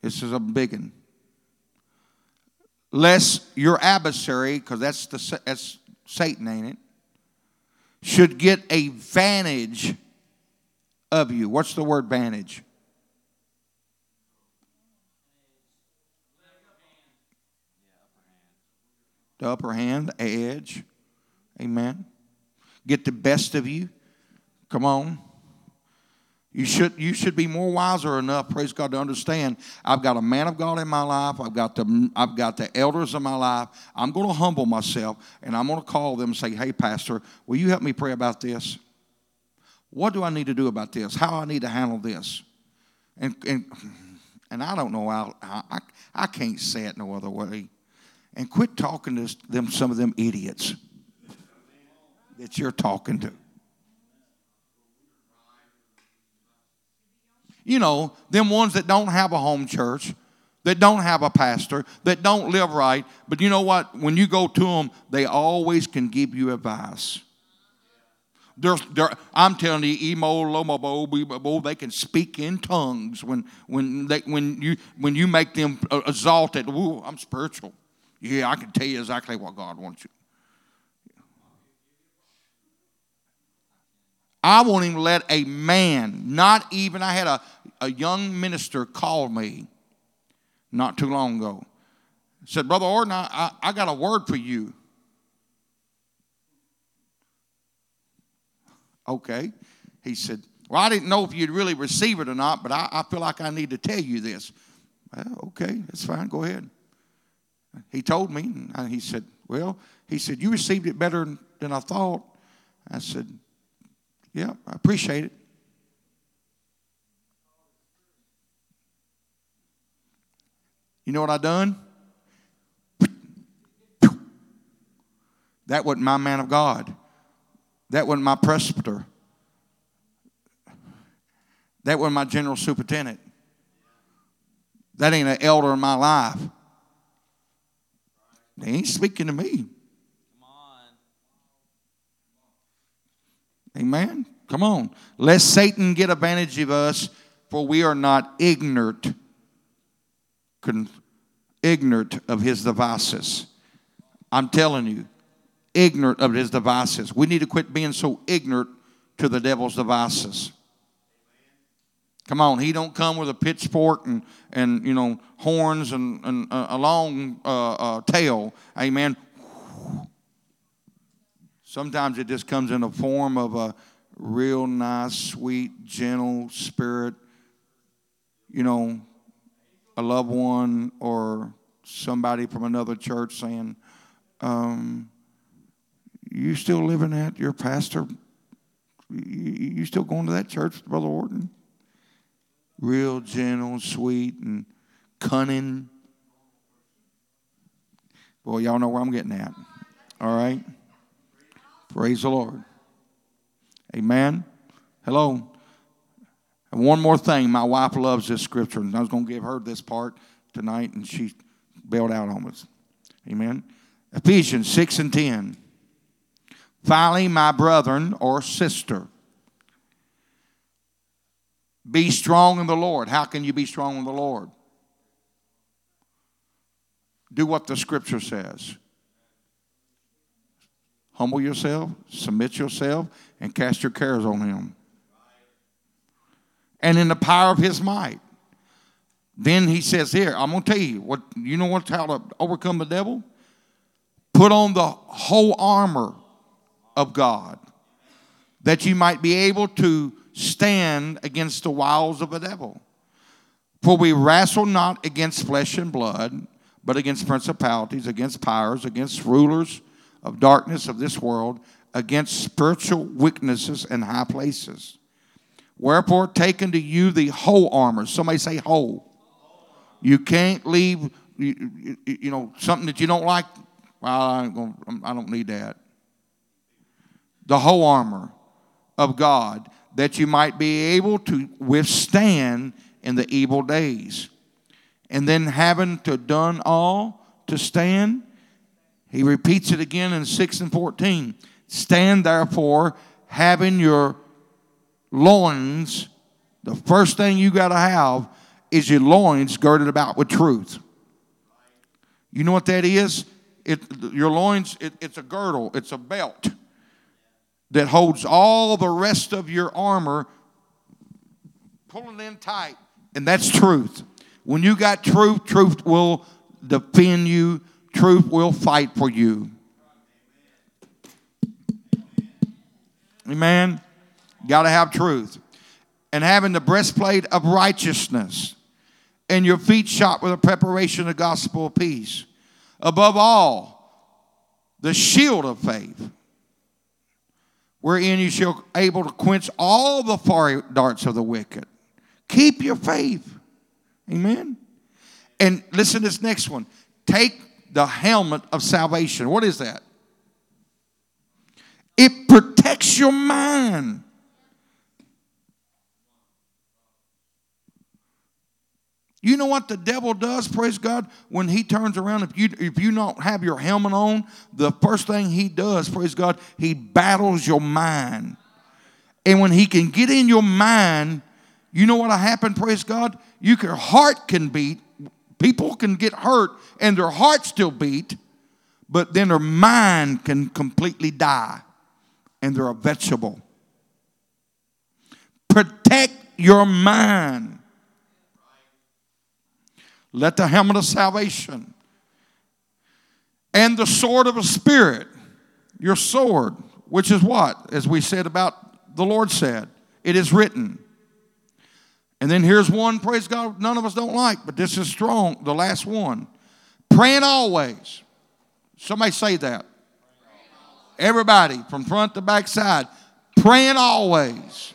This is a big one. Lest your adversary, because that's, the, that's Satan, ain't it? Should get a vantage of you. What's the word vantage? the upper hand, the edge. Amen. Get the best of you. Come on. You should, you should be more wiser enough, praise God, to understand I've got a man of God in my life. I've got the, I've got the elders in my life. I'm going to humble myself and I'm going to call them and say, hey, Pastor, will you help me pray about this? What do I need to do about this? How I need to handle this? And, and, and I don't know how, I, I can't say it no other way and quit talking to them, some of them idiots that you're talking to. You know, them ones that don't have a home church, that don't have a pastor, that don't live right, but you know what? When you go to them, they always can give you advice. They're, they're, I'm telling you, emo, lomo, they can speak in tongues when, when, they, when, you, when you make them uh, exalted. Ooh, I'm spiritual. Yeah, I can tell you exactly what God wants you. I won't even let a man, not even, I had a, a young minister call me not too long ago. Said, Brother Orten, I, I, I got a word for you. Okay. He said, Well, I didn't know if you'd really receive it or not, but I, I feel like I need to tell you this. Well, okay, that's fine. Go ahead. He told me, and he said, Well, he said, You received it better than I thought. I said, Yeah, I appreciate it. You know what I done? That wasn't my man of God. That wasn't my presbyter. That wasn't my general superintendent. That ain't an elder in my life. They ain't speaking to me. Come on. Amen. Come on. Lest Satan get advantage of us, for we are not ignorant, ignorant of his devices. I'm telling you, ignorant of his devices. We need to quit being so ignorant to the devil's devices. Come on, he don't come with a pitchfork and, and you know horns and, and uh, a long uh, uh, tail. Amen. Sometimes it just comes in the form of a real nice, sweet, gentle spirit. You know, a loved one or somebody from another church saying, um, "You still living at your pastor? You still going to that church, Brother Orten?" real gentle, sweet, and cunning. Boy, y'all know where I'm getting at. All right? Praise the Lord. Amen. Hello. And one more thing. My wife loves this scripture, and I was going to give her this part tonight, and she bailed out on us. Amen. Ephesians 6 and 10. Finally, my brethren or sister, be strong in the Lord. How can you be strong in the Lord? Do what the scripture says. Humble yourself, submit yourself, and cast your cares on Him. And in the power of His might. Then He says, Here, I'm going to tell you what, you know what's how to overcome the devil? Put on the whole armor of God that you might be able to stand against the wiles of the devil. For we wrestle not against flesh and blood, but against principalities, against powers, against rulers of darkness of this world, against spiritual weaknesses in high places. Wherefore, take unto you the whole armor. Somebody say whole. You can't leave, you, you know, something that you don't like. Well, I, gonna, I don't need that. The whole armor of God that you might be able to withstand in the evil days. And then having to done all to stand, he repeats it again in 6 and 14. Stand therefore, having your loins, the first thing you got to have is your loins girded about with truth. You know what that is? It, your loins, it, it's a girdle, it's a belt that holds all the rest of your armor pulling in tight. And that's truth. When you got truth, truth will defend you, truth will fight for you. Amen. Got to have truth. And having the breastplate of righteousness and your feet shot with a preparation of gospel of peace. Above all, the shield of faith wherein you shall be able to quench all the fiery darts of the wicked. Keep your faith. Amen. And listen to this next one. Take the helmet of salvation. What is that? It protects your mind. You know what the devil does, praise God, when he turns around, if you if you don't have your helmet on, the first thing he does, praise God, he battles your mind. And when he can get in your mind, you know what'll happen, praise God? You your heart can beat, people can get hurt, and their heart still beat, but then their mind can completely die, and they're a vegetable. Protect your mind. Let the helmet of salvation and the sword of the Spirit, your sword, which is what? As we said about the Lord said. It is written. And then here's one, praise God, none of us don't like, but this is strong, the last one. Praying always. Somebody say that. Everybody, from front to back side, praying always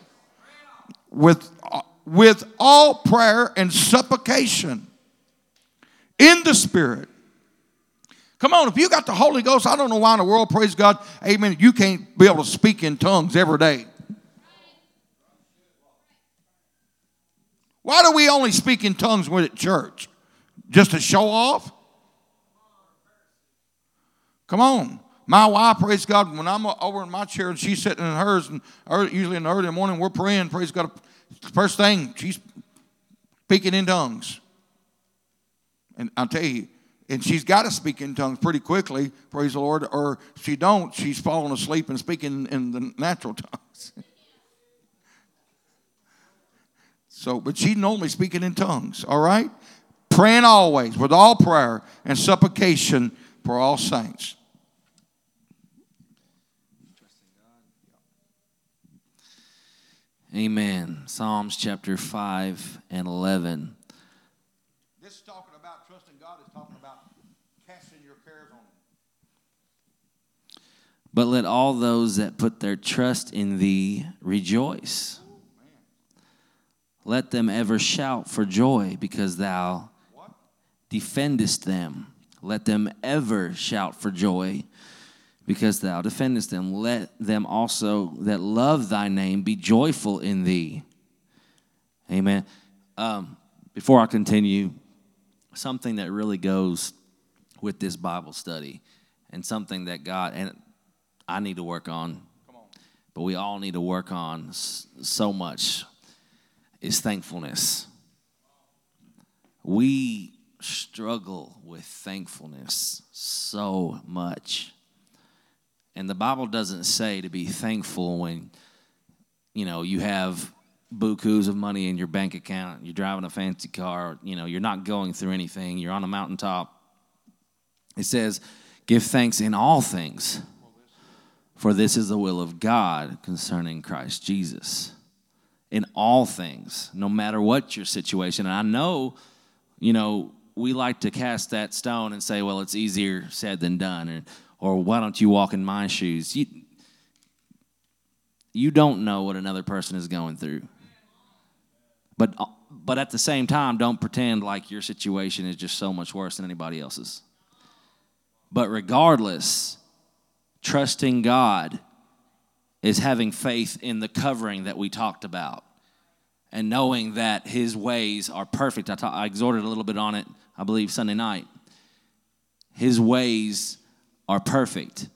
with, uh, with all prayer and supplication in the Spirit. Come on, if you got the Holy Ghost, I don't know why in the world, praise God, amen, you can't be able to speak in tongues every day. Why do we only speak in tongues when at church? Just to show off? Come on. My wife, praise God, when I'm over in my chair and she's sitting in hers, and usually in the early morning, we're praying, praise God. First thing, she's speaking in tongues. And I'll tell you, and she's got to speak in tongues pretty quickly, praise the Lord, or if she don't, she's falling asleep and speaking in the natural tongues. so, but she's normally speaking in tongues, all right? Praying always with all prayer and supplication for all saints. Amen. Psalms chapter 5 and 11. This is talking about trusting God, is talking about casting your cares on Him. But let all those that put their trust in thee rejoice. Let them ever shout for joy because thou defendest them. Let them ever shout for joy because thou defendest them. Let them also that love thy name be joyful in thee. Amen. Um, before I continue, something that really goes with this Bible study and something that God, and I need to work on, but we all need to work on so much, is thankfulness. We struggle with thankfulness so much. And the Bible doesn't say to be thankful when, you know, you have bukus of money in your bank account, you're driving a fancy car, you know, you're not going through anything, you're on a mountaintop. It says, give thanks in all things, for this is the will of God concerning Christ Jesus. In all things, no matter what your situation. And I know, you know, we like to cast that stone and say, well, it's easier said than done. And, or why don't you walk in my shoes? You, you don't know what another person is going through. But, but at the same time, don't pretend like your situation is just so much worse than anybody else's. But regardless, trusting God is having faith in the covering that we talked about and knowing that His ways are perfect. I, ta- I exhorted a little bit on it, I believe, Sunday night. His ways are perfect.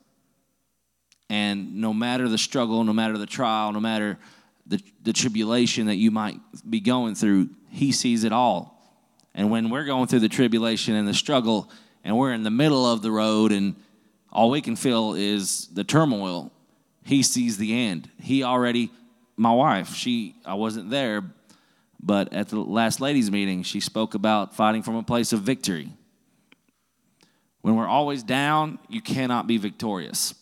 And no matter the struggle, no matter the trial, no matter the, the tribulation that you might be going through, He sees it all. And when we're going through the tribulation and the struggle, and we're in the middle of the road, and all we can feel is the turmoil, He sees the end. He already, my wife, she, I wasn't there, but at the last ladies' meeting, she spoke about fighting from a place of victory. When we're always down, you cannot be victorious.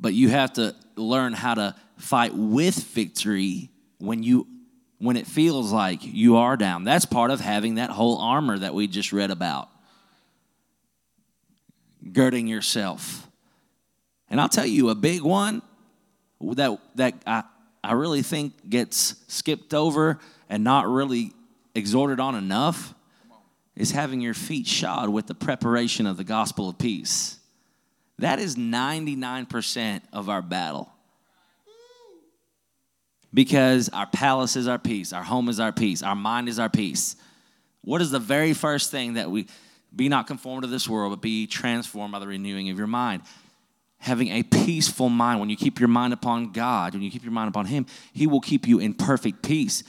But you have to learn how to fight with victory when you when it feels like you are down. That's part of having that whole armor that we just read about. Girding yourself. And I'll tell you a big one that that I, I really think gets skipped over and not really exhorted on enough is having your feet shod with the preparation of the gospel of peace. That is 99% of our battle. Because our palace is our peace, our home is our peace, our mind is our peace. What is the very first thing that we be not conformed to this world, but be transformed by the renewing of your mind? Having a peaceful mind. When you keep your mind upon God, when you keep your mind upon Him, He will keep you in perfect peace.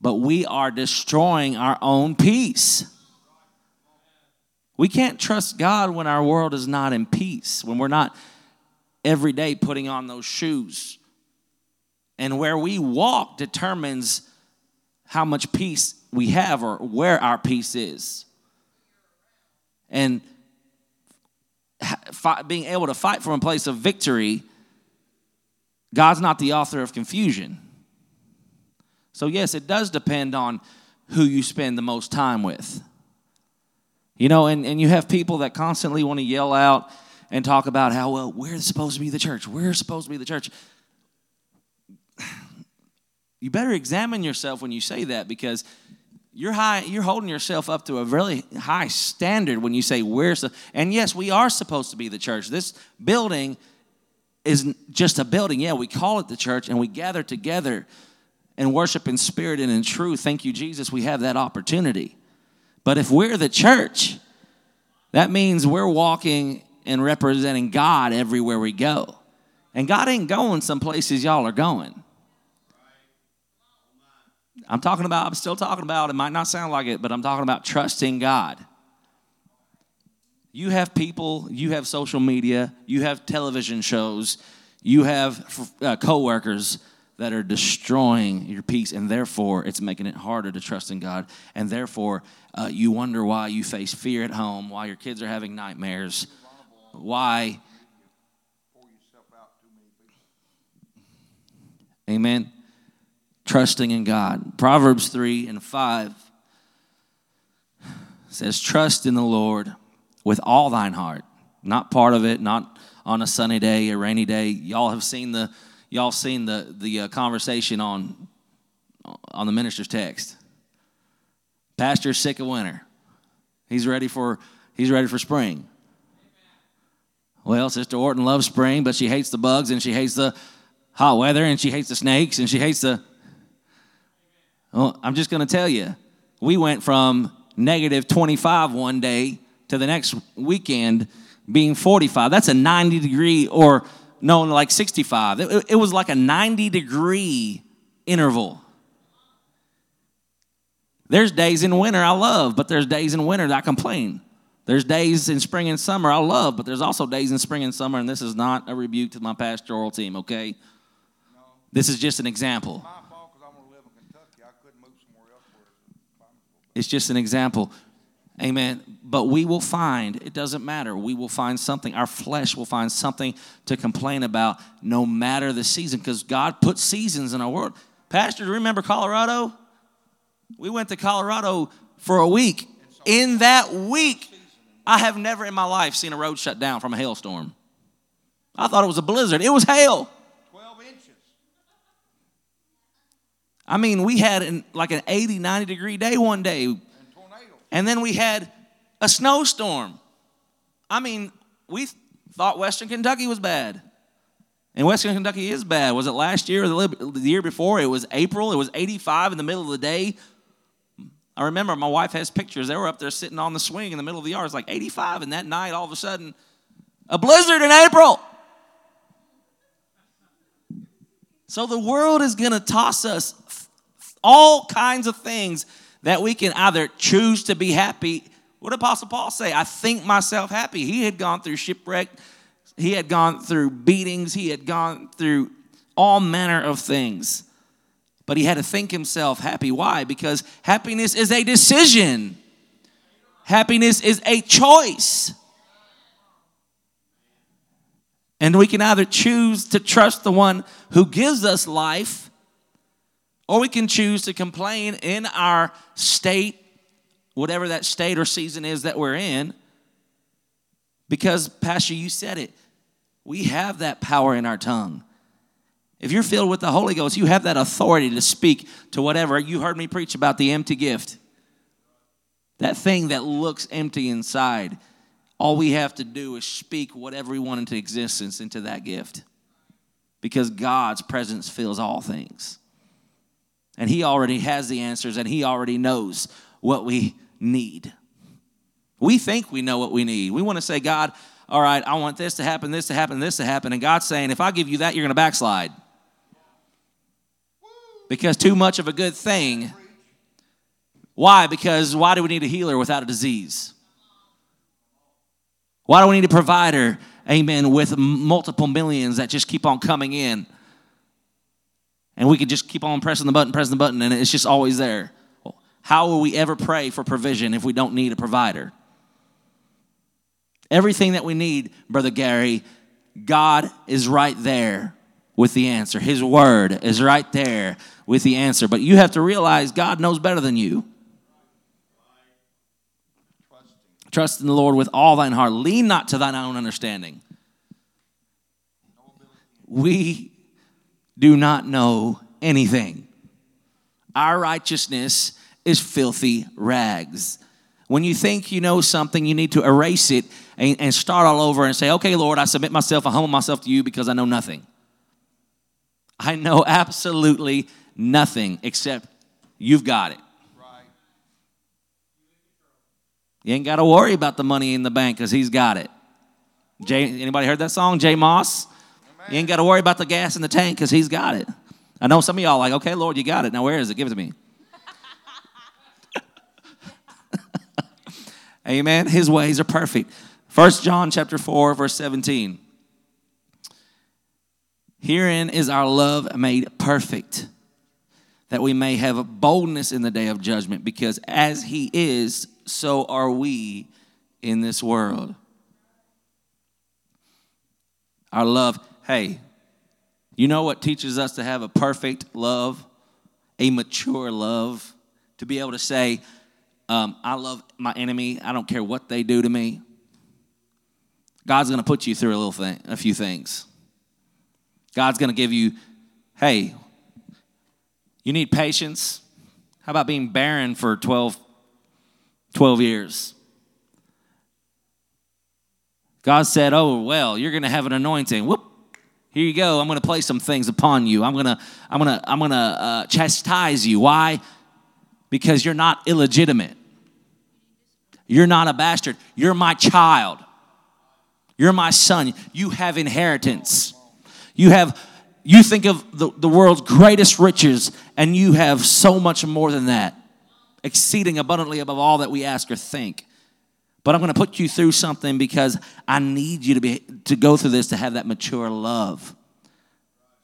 But we are destroying our own peace. We can't trust God when our world is not in peace, when we're not every day putting on those shoes. And where we walk determines how much peace we have or where our peace is. And being able to fight from a place of victory God's not the author of confusion. So, yes, it does depend on who you spend the most time with. You know, and, and you have people that constantly want to yell out and talk about how, well, we're supposed to be the church. We're supposed to be the church. You better examine yourself when you say that because you're high you're holding yourself up to a really high standard when you say we're and yes we are supposed to be the church. This building is just a building. Yeah we call it the church and we gather together and worship in spirit and in truth. Thank you jesus. We have that opportunity. But if we're the church that means we're walking and representing god everywhere we go. And god ain't going some places y'all are going I'm talking about, I'm still talking about, it might not sound like it, but I'm talking about trusting God. You have people, you have social media, you have television shows, you have uh, coworkers that are destroying your peace, and therefore it's making it harder to trust in God. And therefore, uh, you wonder why you face fear at home, why your kids are having nightmares, why. Amen trusting in God. Proverbs 3 and 5 says, Trust in the Lord with all thine heart. Not part of it, not on a sunny day, a rainy day. Y'all have seen the y'all seen the the uh, conversation on on the minister's text. Pastor's sick of winter. He's ready for he's ready for spring. Well, Sister Orten loves spring, but she hates the bugs and she hates the hot weather and she hates the snakes and she hates the well, I'm just going to tell you, we went from negative 25 one day to the next weekend being 45. That's a 90 degree, or no, like 65. It, it was like a 90 degree interval. There's days in winter I love, but there's days in winter that I complain. There's days in spring and summer I love, but there's also days in spring and summer, and this is not a rebuke to my pastoral team, okay? This is just an example. It's just an example. Amen. But we will find, it doesn't matter, we will find something. Our flesh will find something to complain about no matter the season because God put seasons in our world. Pastor, remember Colorado? We went to Colorado for a week. In that week, I have never in my life seen a road shut down from a hailstorm. I thought it was a blizzard. It was hail. I mean, we had an, like an 80, 90 degree day one day. And, and then we had a snowstorm. I mean, we thought Western Kentucky was bad. And Western Kentucky is bad. Was it last year or the, the year before? It was April. It was 85 in the middle of the day. I remember my wife has pictures. They were up there sitting on the swing in the middle of the yard. It's like 85. And that night, all of a sudden, a blizzard in April. So the world is going to toss us all kinds of things that we can either choose to be happy. What did Apostle Paul say? I think myself happy. He had gone through shipwreck, he had gone through beatings, he had gone through all manner of things. But he had to think himself happy. Why? Because happiness is a decision. Happiness is a choice. And we can either choose to trust the one who gives us life, or we can choose to complain in our state, whatever that state or season is that we're in. Because, Pastor, you said it. We have that power in our tongue. If you're filled with the Holy Ghost, you have that authority to speak to whatever. You heard me preach about the empty gift. That thing that looks empty inside. All we have to do is speak whatever we want into existence into that gift. Because God's presence fills all things. And He already has the answers and He already knows what we need. We think we know what we need. We want to say, God, all right, I want this to happen, this to happen, this to happen. And God's saying, if I give you that, you're going to backslide. Because too much of a good thing. Why? Because why do we need a healer without a disease? Why do we need a provider, amen, with multiple millions that just keep on coming in? And we could just keep on pressing the button, pressing the button, and it's just always there. How will we ever pray for provision if we don't need a provider? Everything that we need, Brother Gary, God is right there with the answer. His word is right there with the answer. But you have to realize God knows better than you. Trust in the Lord with all thine heart. Lean not to thine own understanding. We do not know anything. Our righteousness is filthy rags. When you think you know something, you need to erase it and, and start all over and say, okay, Lord, I submit myself, I humble myself to you because I know nothing. I know absolutely nothing except you've got it. You ain't got to worry about the money in the bank because he's got it. Jay, anybody heard that song, Jay Moss? You ain't got to worry about the gas in the tank because he's got it. I know some of y'all like, okay, Lord, you got it. Now where is it? Give it to me. Amen. His ways are perfect. First John chapter 4, verse 17. Herein is our love made perfect, that we may have boldness in the day of judgment, because as he is, so are we in this world. Our love, hey, you know what teaches us to have a perfect love, a mature love, to be able to say, um, I love my enemy. I don't care what they do to me. God's going to put you through a little thing, a few things. God's going to give you, hey, you need patience. How about being barren for 12, 12 years? God said, Oh, well, you're going to have an anointing. Whoop. Here you go. I'm going to place some things upon you. I'm going to, I'm going to, I'm going to uh, chastise you. Why? Because you're not illegitimate. You're not a bastard. You're my child. You're my son. You have inheritance. You have, you think of the, the world's greatest riches, and you have so much more than that, exceeding abundantly above all that we ask or think. But I'm going to put you through something because I need you to be to go through this to have that mature love.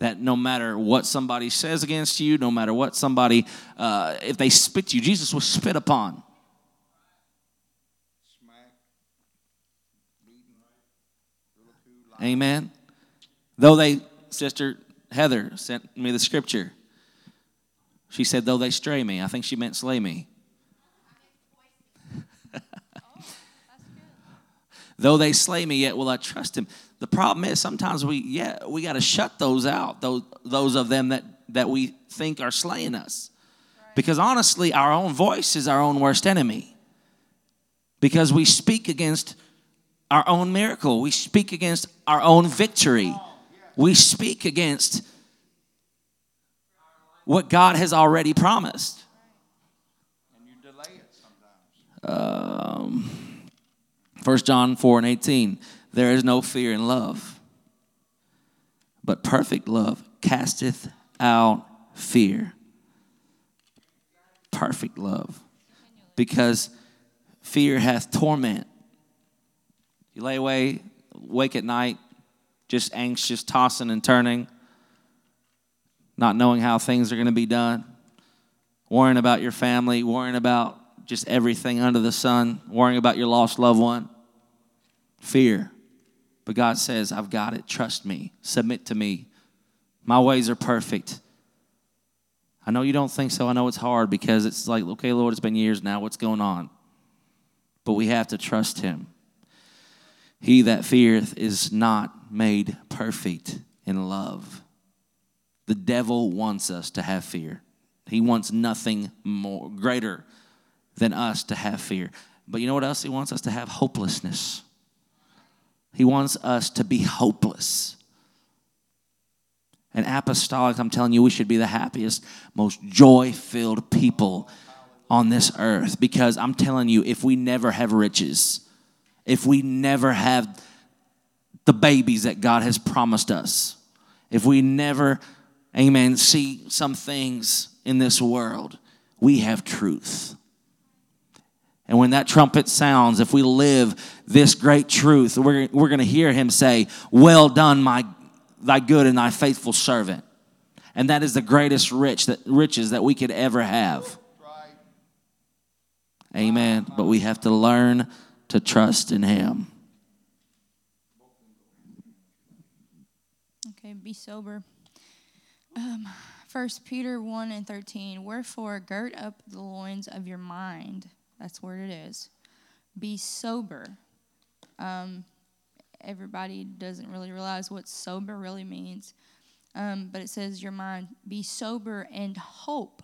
That no matter what somebody says against you, no matter what somebody, uh, if they spit you, Jesus was spit upon. Amen. Though they, Sister Heather sent me the scripture. She said, though they stray me. I think she meant slay me. Though they slay me, yet will I trust him. The problem is sometimes we, yeah, we got to shut those out, those, those of them that, that we think are slaying us. Because honestly, our own voice is our own worst enemy. Because we speak against our own miracle. We speak against our own victory. We speak against what God has already promised. And you delay it sometimes. Um, 1 John 4 and 18. There is no fear in love, but perfect love casteth out fear. Perfect love. Because fear hath torment. You lay away, wake at night, just anxious, tossing and turning, not knowing how things are going to be done, worrying about your family, worrying about just everything under the sun, worrying about your lost loved one. Fear. But God says, I've got it. Trust me. Submit to me. My ways are perfect. I know you don't think so. I know it's hard because it's like, okay, Lord, it's been years now. What's going on? But we have to trust Him. He that feareth is not made perfect in love. The devil wants us to have fear. He wants nothing more greater than us to have fear. But you know what else he wants us to have hopelessness. He wants us to be hopeless. And apostolic, I'm telling you, we should be the happiest, most joy filled people on this earth because I'm telling you, if we never have riches, if we never have the babies that God has promised us, if we never, amen, see some things in this world, we have truth. And when that trumpet sounds, if we live this great truth, we're, we're going to hear him say, Well done, my thy good and thy faithful servant. And that is the greatest rich that, riches that we could ever have. Amen. But we have to learn to trust in him. Okay, be sober. Um, First Peter 1 and 13. Wherefore, gird up the loins of your mind. That's where it is. Be sober. Um, everybody doesn't really realize what sober really means. Um, but it says, Your mind, be sober and hope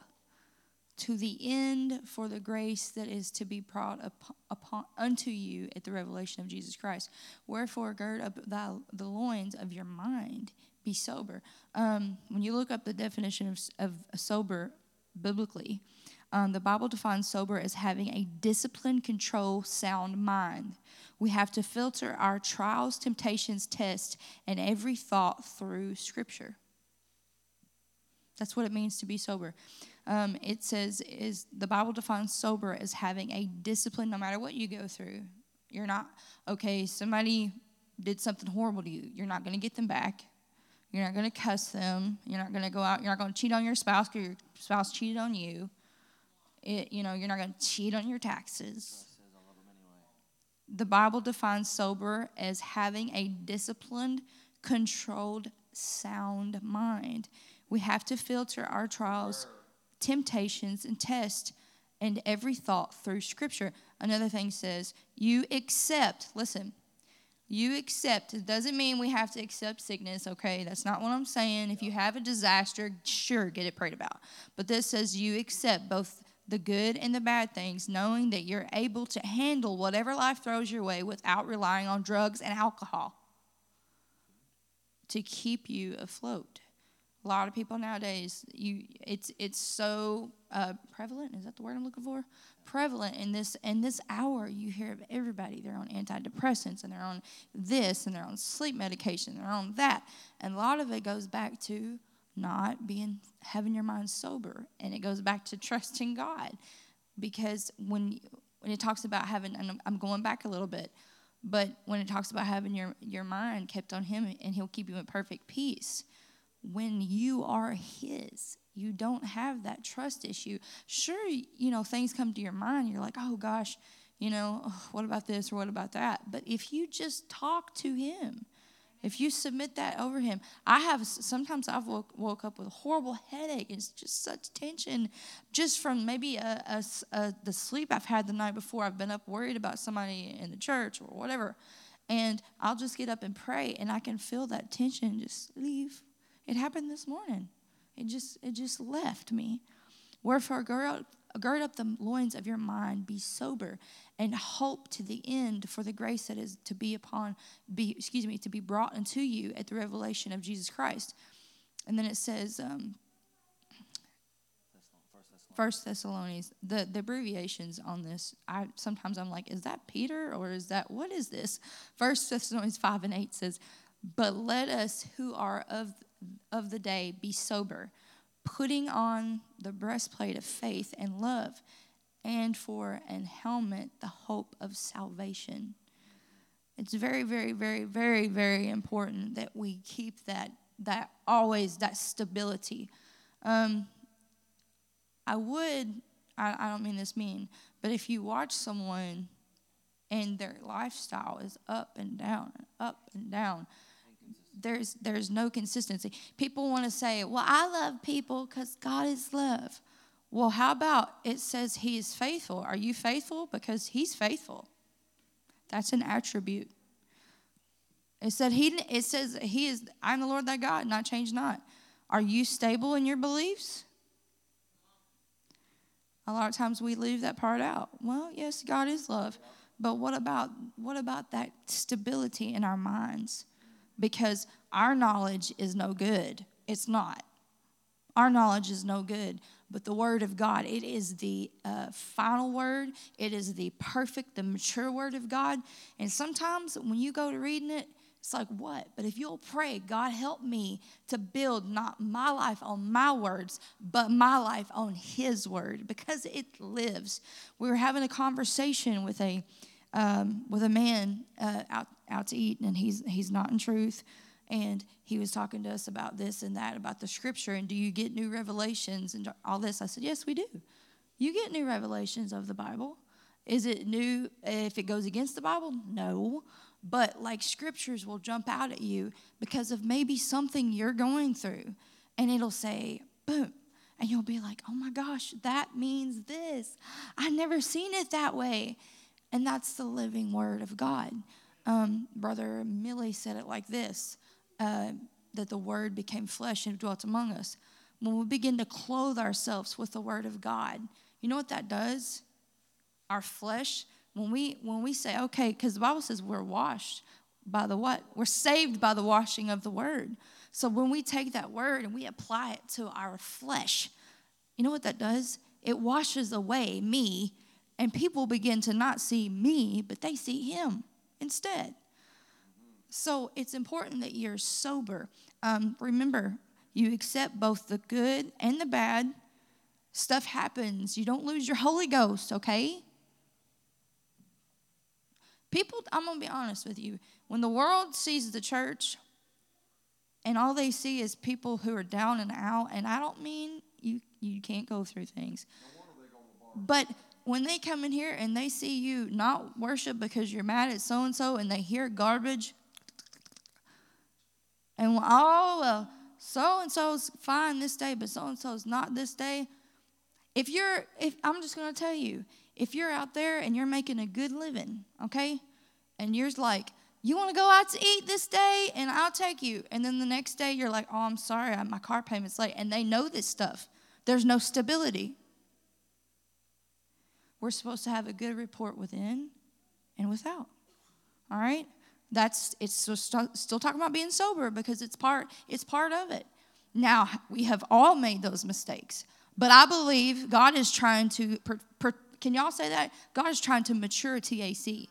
to the end for the grace that is to be brought upon, upon unto you at the revelation of Jesus Christ. Wherefore, gird up thy, the loins of your mind, be sober. Um, when you look up the definition of, of sober biblically, um, the Bible defines sober as having a disciplined, control, sound mind. We have to filter our trials, temptations, tests, and every thought through Scripture. That's what it means to be sober. Um, it says is the Bible defines sober as having a discipline no matter what you go through. You're not okay. Somebody did something horrible to you. You're not going to get them back. You're not going to cuss them. You're not going to go out. You're not going to cheat on your spouse because your spouse cheated on you. It, you know, you're not going to cheat on your taxes. The Bible defines sober as having a disciplined, controlled, sound mind. We have to filter our trials, temptations, and tests and every thought through Scripture. Another thing says, you accept, listen, you accept. It doesn't mean we have to accept sickness, okay? That's not what I'm saying. If you have a disaster, sure, get it prayed about. But this says you accept both the good and the bad things, knowing that you're able to handle whatever life throws your way without relying on drugs and alcohol to keep you afloat. A lot of people nowadays, you it's it's so uh, prevalent. Is that the word I'm looking for? Prevalent in this in this hour. You hear of everybody. They're on antidepressants and they're on this and they're on sleep medication. They're on that, and a lot of it goes back to not being having your mind sober. And it goes back to trusting god. Because when when it talks about having and i'm going back a little bit but when it talks about having your your mind kept on him and he'll keep you in perfect peace when you are his you don't have that trust issue. Sure you know things come to your mind. You're like oh gosh you know oh, what about this or what about that? But if you just talk to him if you submit that over him, I have sometimes I've woke, woke up with a horrible headache. It's just such tension, just from maybe a, a, a, the sleep I've had the night before. I've been up worried about somebody in the church or whatever, and I'll just get up and pray, and I can feel that tension just leave. It happened this morning. It just it just left me. Wherefore, gird gird up the loins of your mind, be sober, and hope to the end for the grace that is to be upon, be excuse me, to be brought unto you at the revelation of Jesus Christ. And then it says, um, First Thessalonians. The the abbreviations on this, I sometimes I'm like, is that Peter or is that what is this? First Thessalonians five and eight says, but let us who are of of the day be sober putting on the breastplate of faith and love, and for an helmet, the hope of salvation. It's very, very, very, very, very important that we keep that that always that stability. Um, I would, I, I don't mean this mean, but if you watch someone and their lifestyle is up and down up and down, there's there's no consistency. People want to say, "Well, I love people cuz God is love." Well, how about it says he is faithful? Are you faithful because he's faithful? That's an attribute. It said he it says he is I'm the Lord thy God, not change not. Are you stable in your beliefs? A lot of times we leave that part out. Well, yes, God is love. But what about what about that stability in our minds? Because our knowledge is no good. It's not. Our knowledge is no good, but the Word of God, it is the uh, final Word. It is the perfect, the mature Word of God. And sometimes when you go to reading it, it's like, what? But if you'll pray, God, help me to build not my life on my words, but my life on His Word because it lives. We were having a conversation with a um, with a man uh, out out to eat, and he's he's not in truth. And he was talking to us about this and that, about the scripture, and do you get new revelations and all this? I said, yes, we do. You get new revelations of the Bible. Is it new if it goes against the Bible? No. But like scriptures will jump out at you because of maybe something you're going through. and it'll say, boom. And you'll be like, oh my gosh, that means this. I never seen it that way. And that's the living word of God. Um, Brother Millie said it like this uh, that the word became flesh and dwelt among us. When we begin to clothe ourselves with the word of God, you know what that does? Our flesh, when we when we say, okay, because the Bible says we're washed by the what? We're saved by the washing of the word. So when we take that word and we apply it to our flesh, you know what that does? It washes away me, and people begin to not see me, but they see him instead. So it's important that you're sober. Um, remember, you accept both the good and the bad. Stuff happens. You don't lose your Holy Ghost, okay? People, I'm going to be honest with you. When the world sees the church and all they see is people who are down and out, and I don't mean you, you can't go through things, but when they come in here and they see you not worship because you're mad at so and so and they hear garbage, and oh, well, so and so's fine this day, but so and so's not this day. If you're, if I'm just going to tell you, if you're out there and you're making a good living, okay, and you're like, you want to go out to eat this day and I'll take you. And then the next day you're like, oh, I'm sorry, my car payment's late. And they know this stuff. There's no stability. We're supposed to have a good report within and without. All right? That's it's still, still talking about being sober because it's part it's part of it. Now, we have all made those mistakes. But I believe God is trying to per, per, can y'all say that? God is trying to mature TAC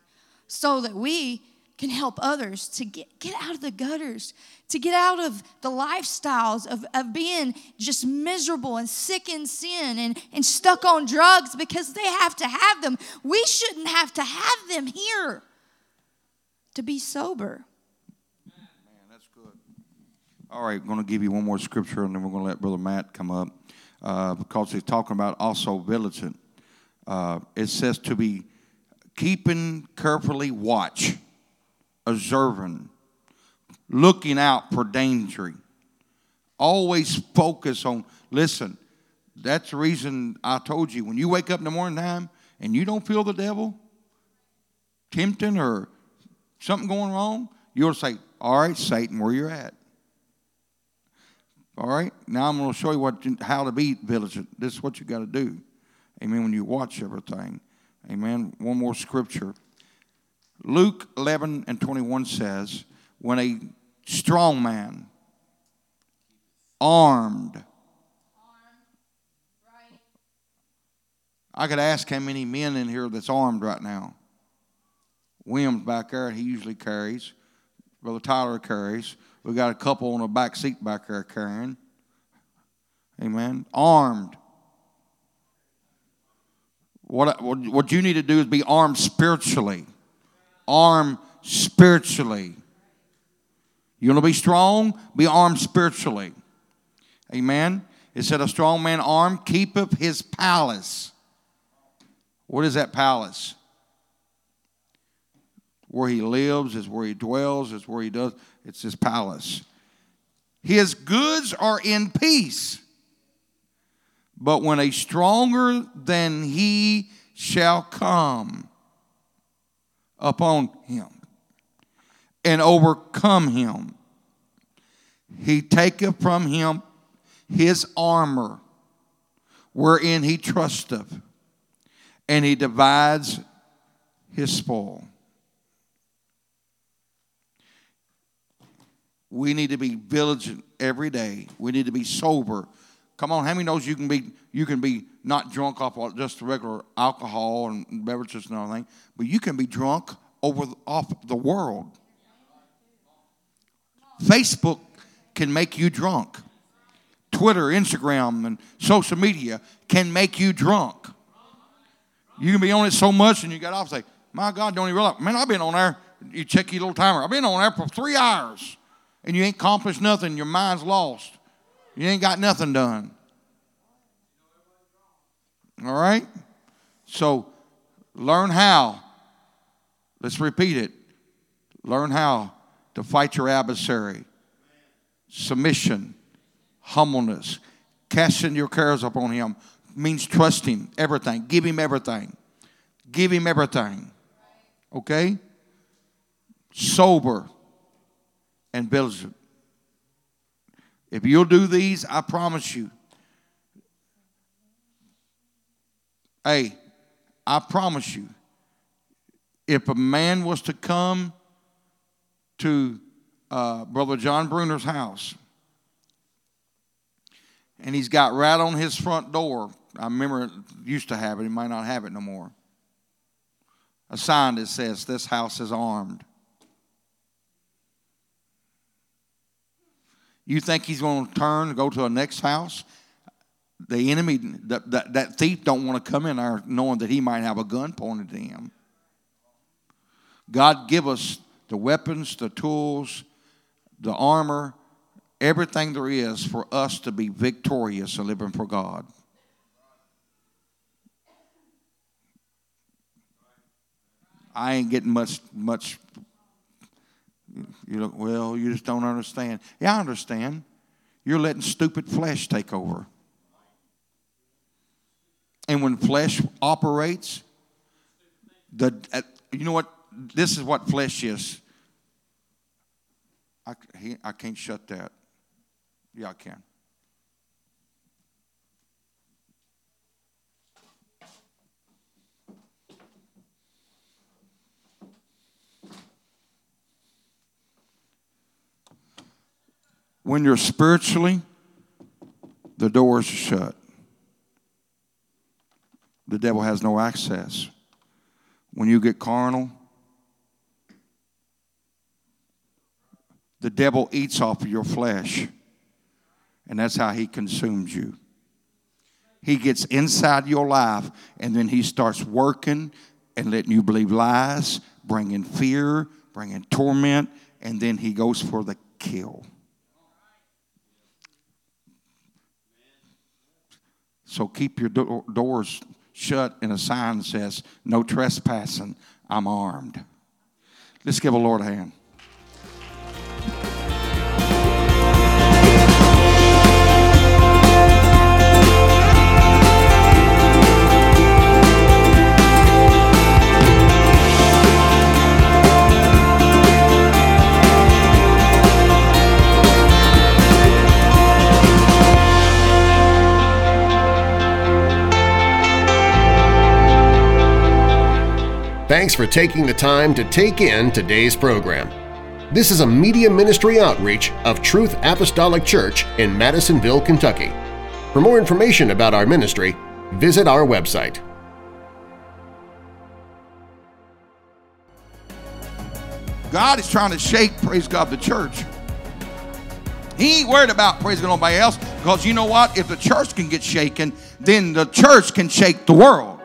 so that we can help others to get, get out of the gutters, to get out of the lifestyles of, of being just miserable and sick in sin and, and stuck on drugs because they have to have them. We shouldn't have to have them here to be sober. Man, that's good. All right, I'm going to give you one more scripture and then we're going to let Brother Matt come up uh, because he's talking about also vigilant. Uh, it says to be keeping carefully watch observing, looking out for danger. Always focus on, listen, that's the reason I told you when you wake up in the morning time and you don't feel the devil tempting or something going wrong, you'll say, All right, Satan, where you're at. All right, now I'm going to show you what, how to be vigilant. This is what you got to do. Amen. When you watch everything. Amen. One more scripture. Luke 11 and 21 says, when a strong man, armed, I could ask how many men in here that's armed right now. William's back there, he usually carries. Brother Tyler carries. We got a couple on the back seat back there carrying. Amen. Armed. What, what you need to do is be armed spiritually armed spiritually. You want to be strong? Be armed spiritually. Amen. It said, A strong man armed keepeth his palace. What is that palace? Where he lives, is where he dwells, is where he does. It's his palace. His goods are in peace. But when a stronger than he shall come, upon him and overcome him. He taketh from him his armor, wherein he trusteth, and he divides his spoil. We need to be vigilant every day. We need to be sober. Come on, how many knows you can be you can be not drunk off just regular alcohol and beverages and everything, but you can be drunk over off the world. Facebook can make you drunk. Twitter, Instagram, and social media can make you drunk. You can be on it so much and you got off and say, My God, don't even realize, man, I've been on there. You check your little timer. I've been on there for three hours and you ain't accomplished nothing. Your mind's lost. You ain't got nothing done. All right? So learn how. Let's repeat it. Learn how to fight your adversary. Submission, humbleness, casting your cares upon him means trust him, everything. Give him everything. Give him everything. Okay? Sober and vigilant. If you'll do these, I promise you. Hey, I promise you, if a man was to come to uh, Brother John Bruner's house and he's got right on his front door, I remember it used to have it, he might not have it no more, a sign that says, This house is armed. You think he's going to turn and go to the next house? The enemy, that, that, that thief don't want to come in there knowing that he might have a gun pointed to him. God give us the weapons, the tools, the armor, everything there is for us to be victorious and living for God. I ain't getting much much you look, well, you just don't understand. Yeah, I understand. You're letting stupid flesh take over. And when flesh operates, the uh, you know what? This is what flesh is. I, he, I can't shut that. Yeah, I can. When you're spiritually, the doors are shut. The devil has no access. When you get carnal, the devil eats off of your flesh, and that's how he consumes you. He gets inside your life, and then he starts working and letting you believe lies, bringing fear, bringing torment, and then he goes for the kill. So keep your do- doors shut and a sign says, No trespassing, I'm armed. Let's give a Lord a hand. Thanks for taking the time to take in today's program. This is a media ministry outreach of Truth Apostolic Church in Madisonville, Kentucky. For more information about our ministry, visit our website. God is trying to shake, praise God, the church. He ain't worried about praising nobody else because you know what? If the church can get shaken, then the church can shake the world.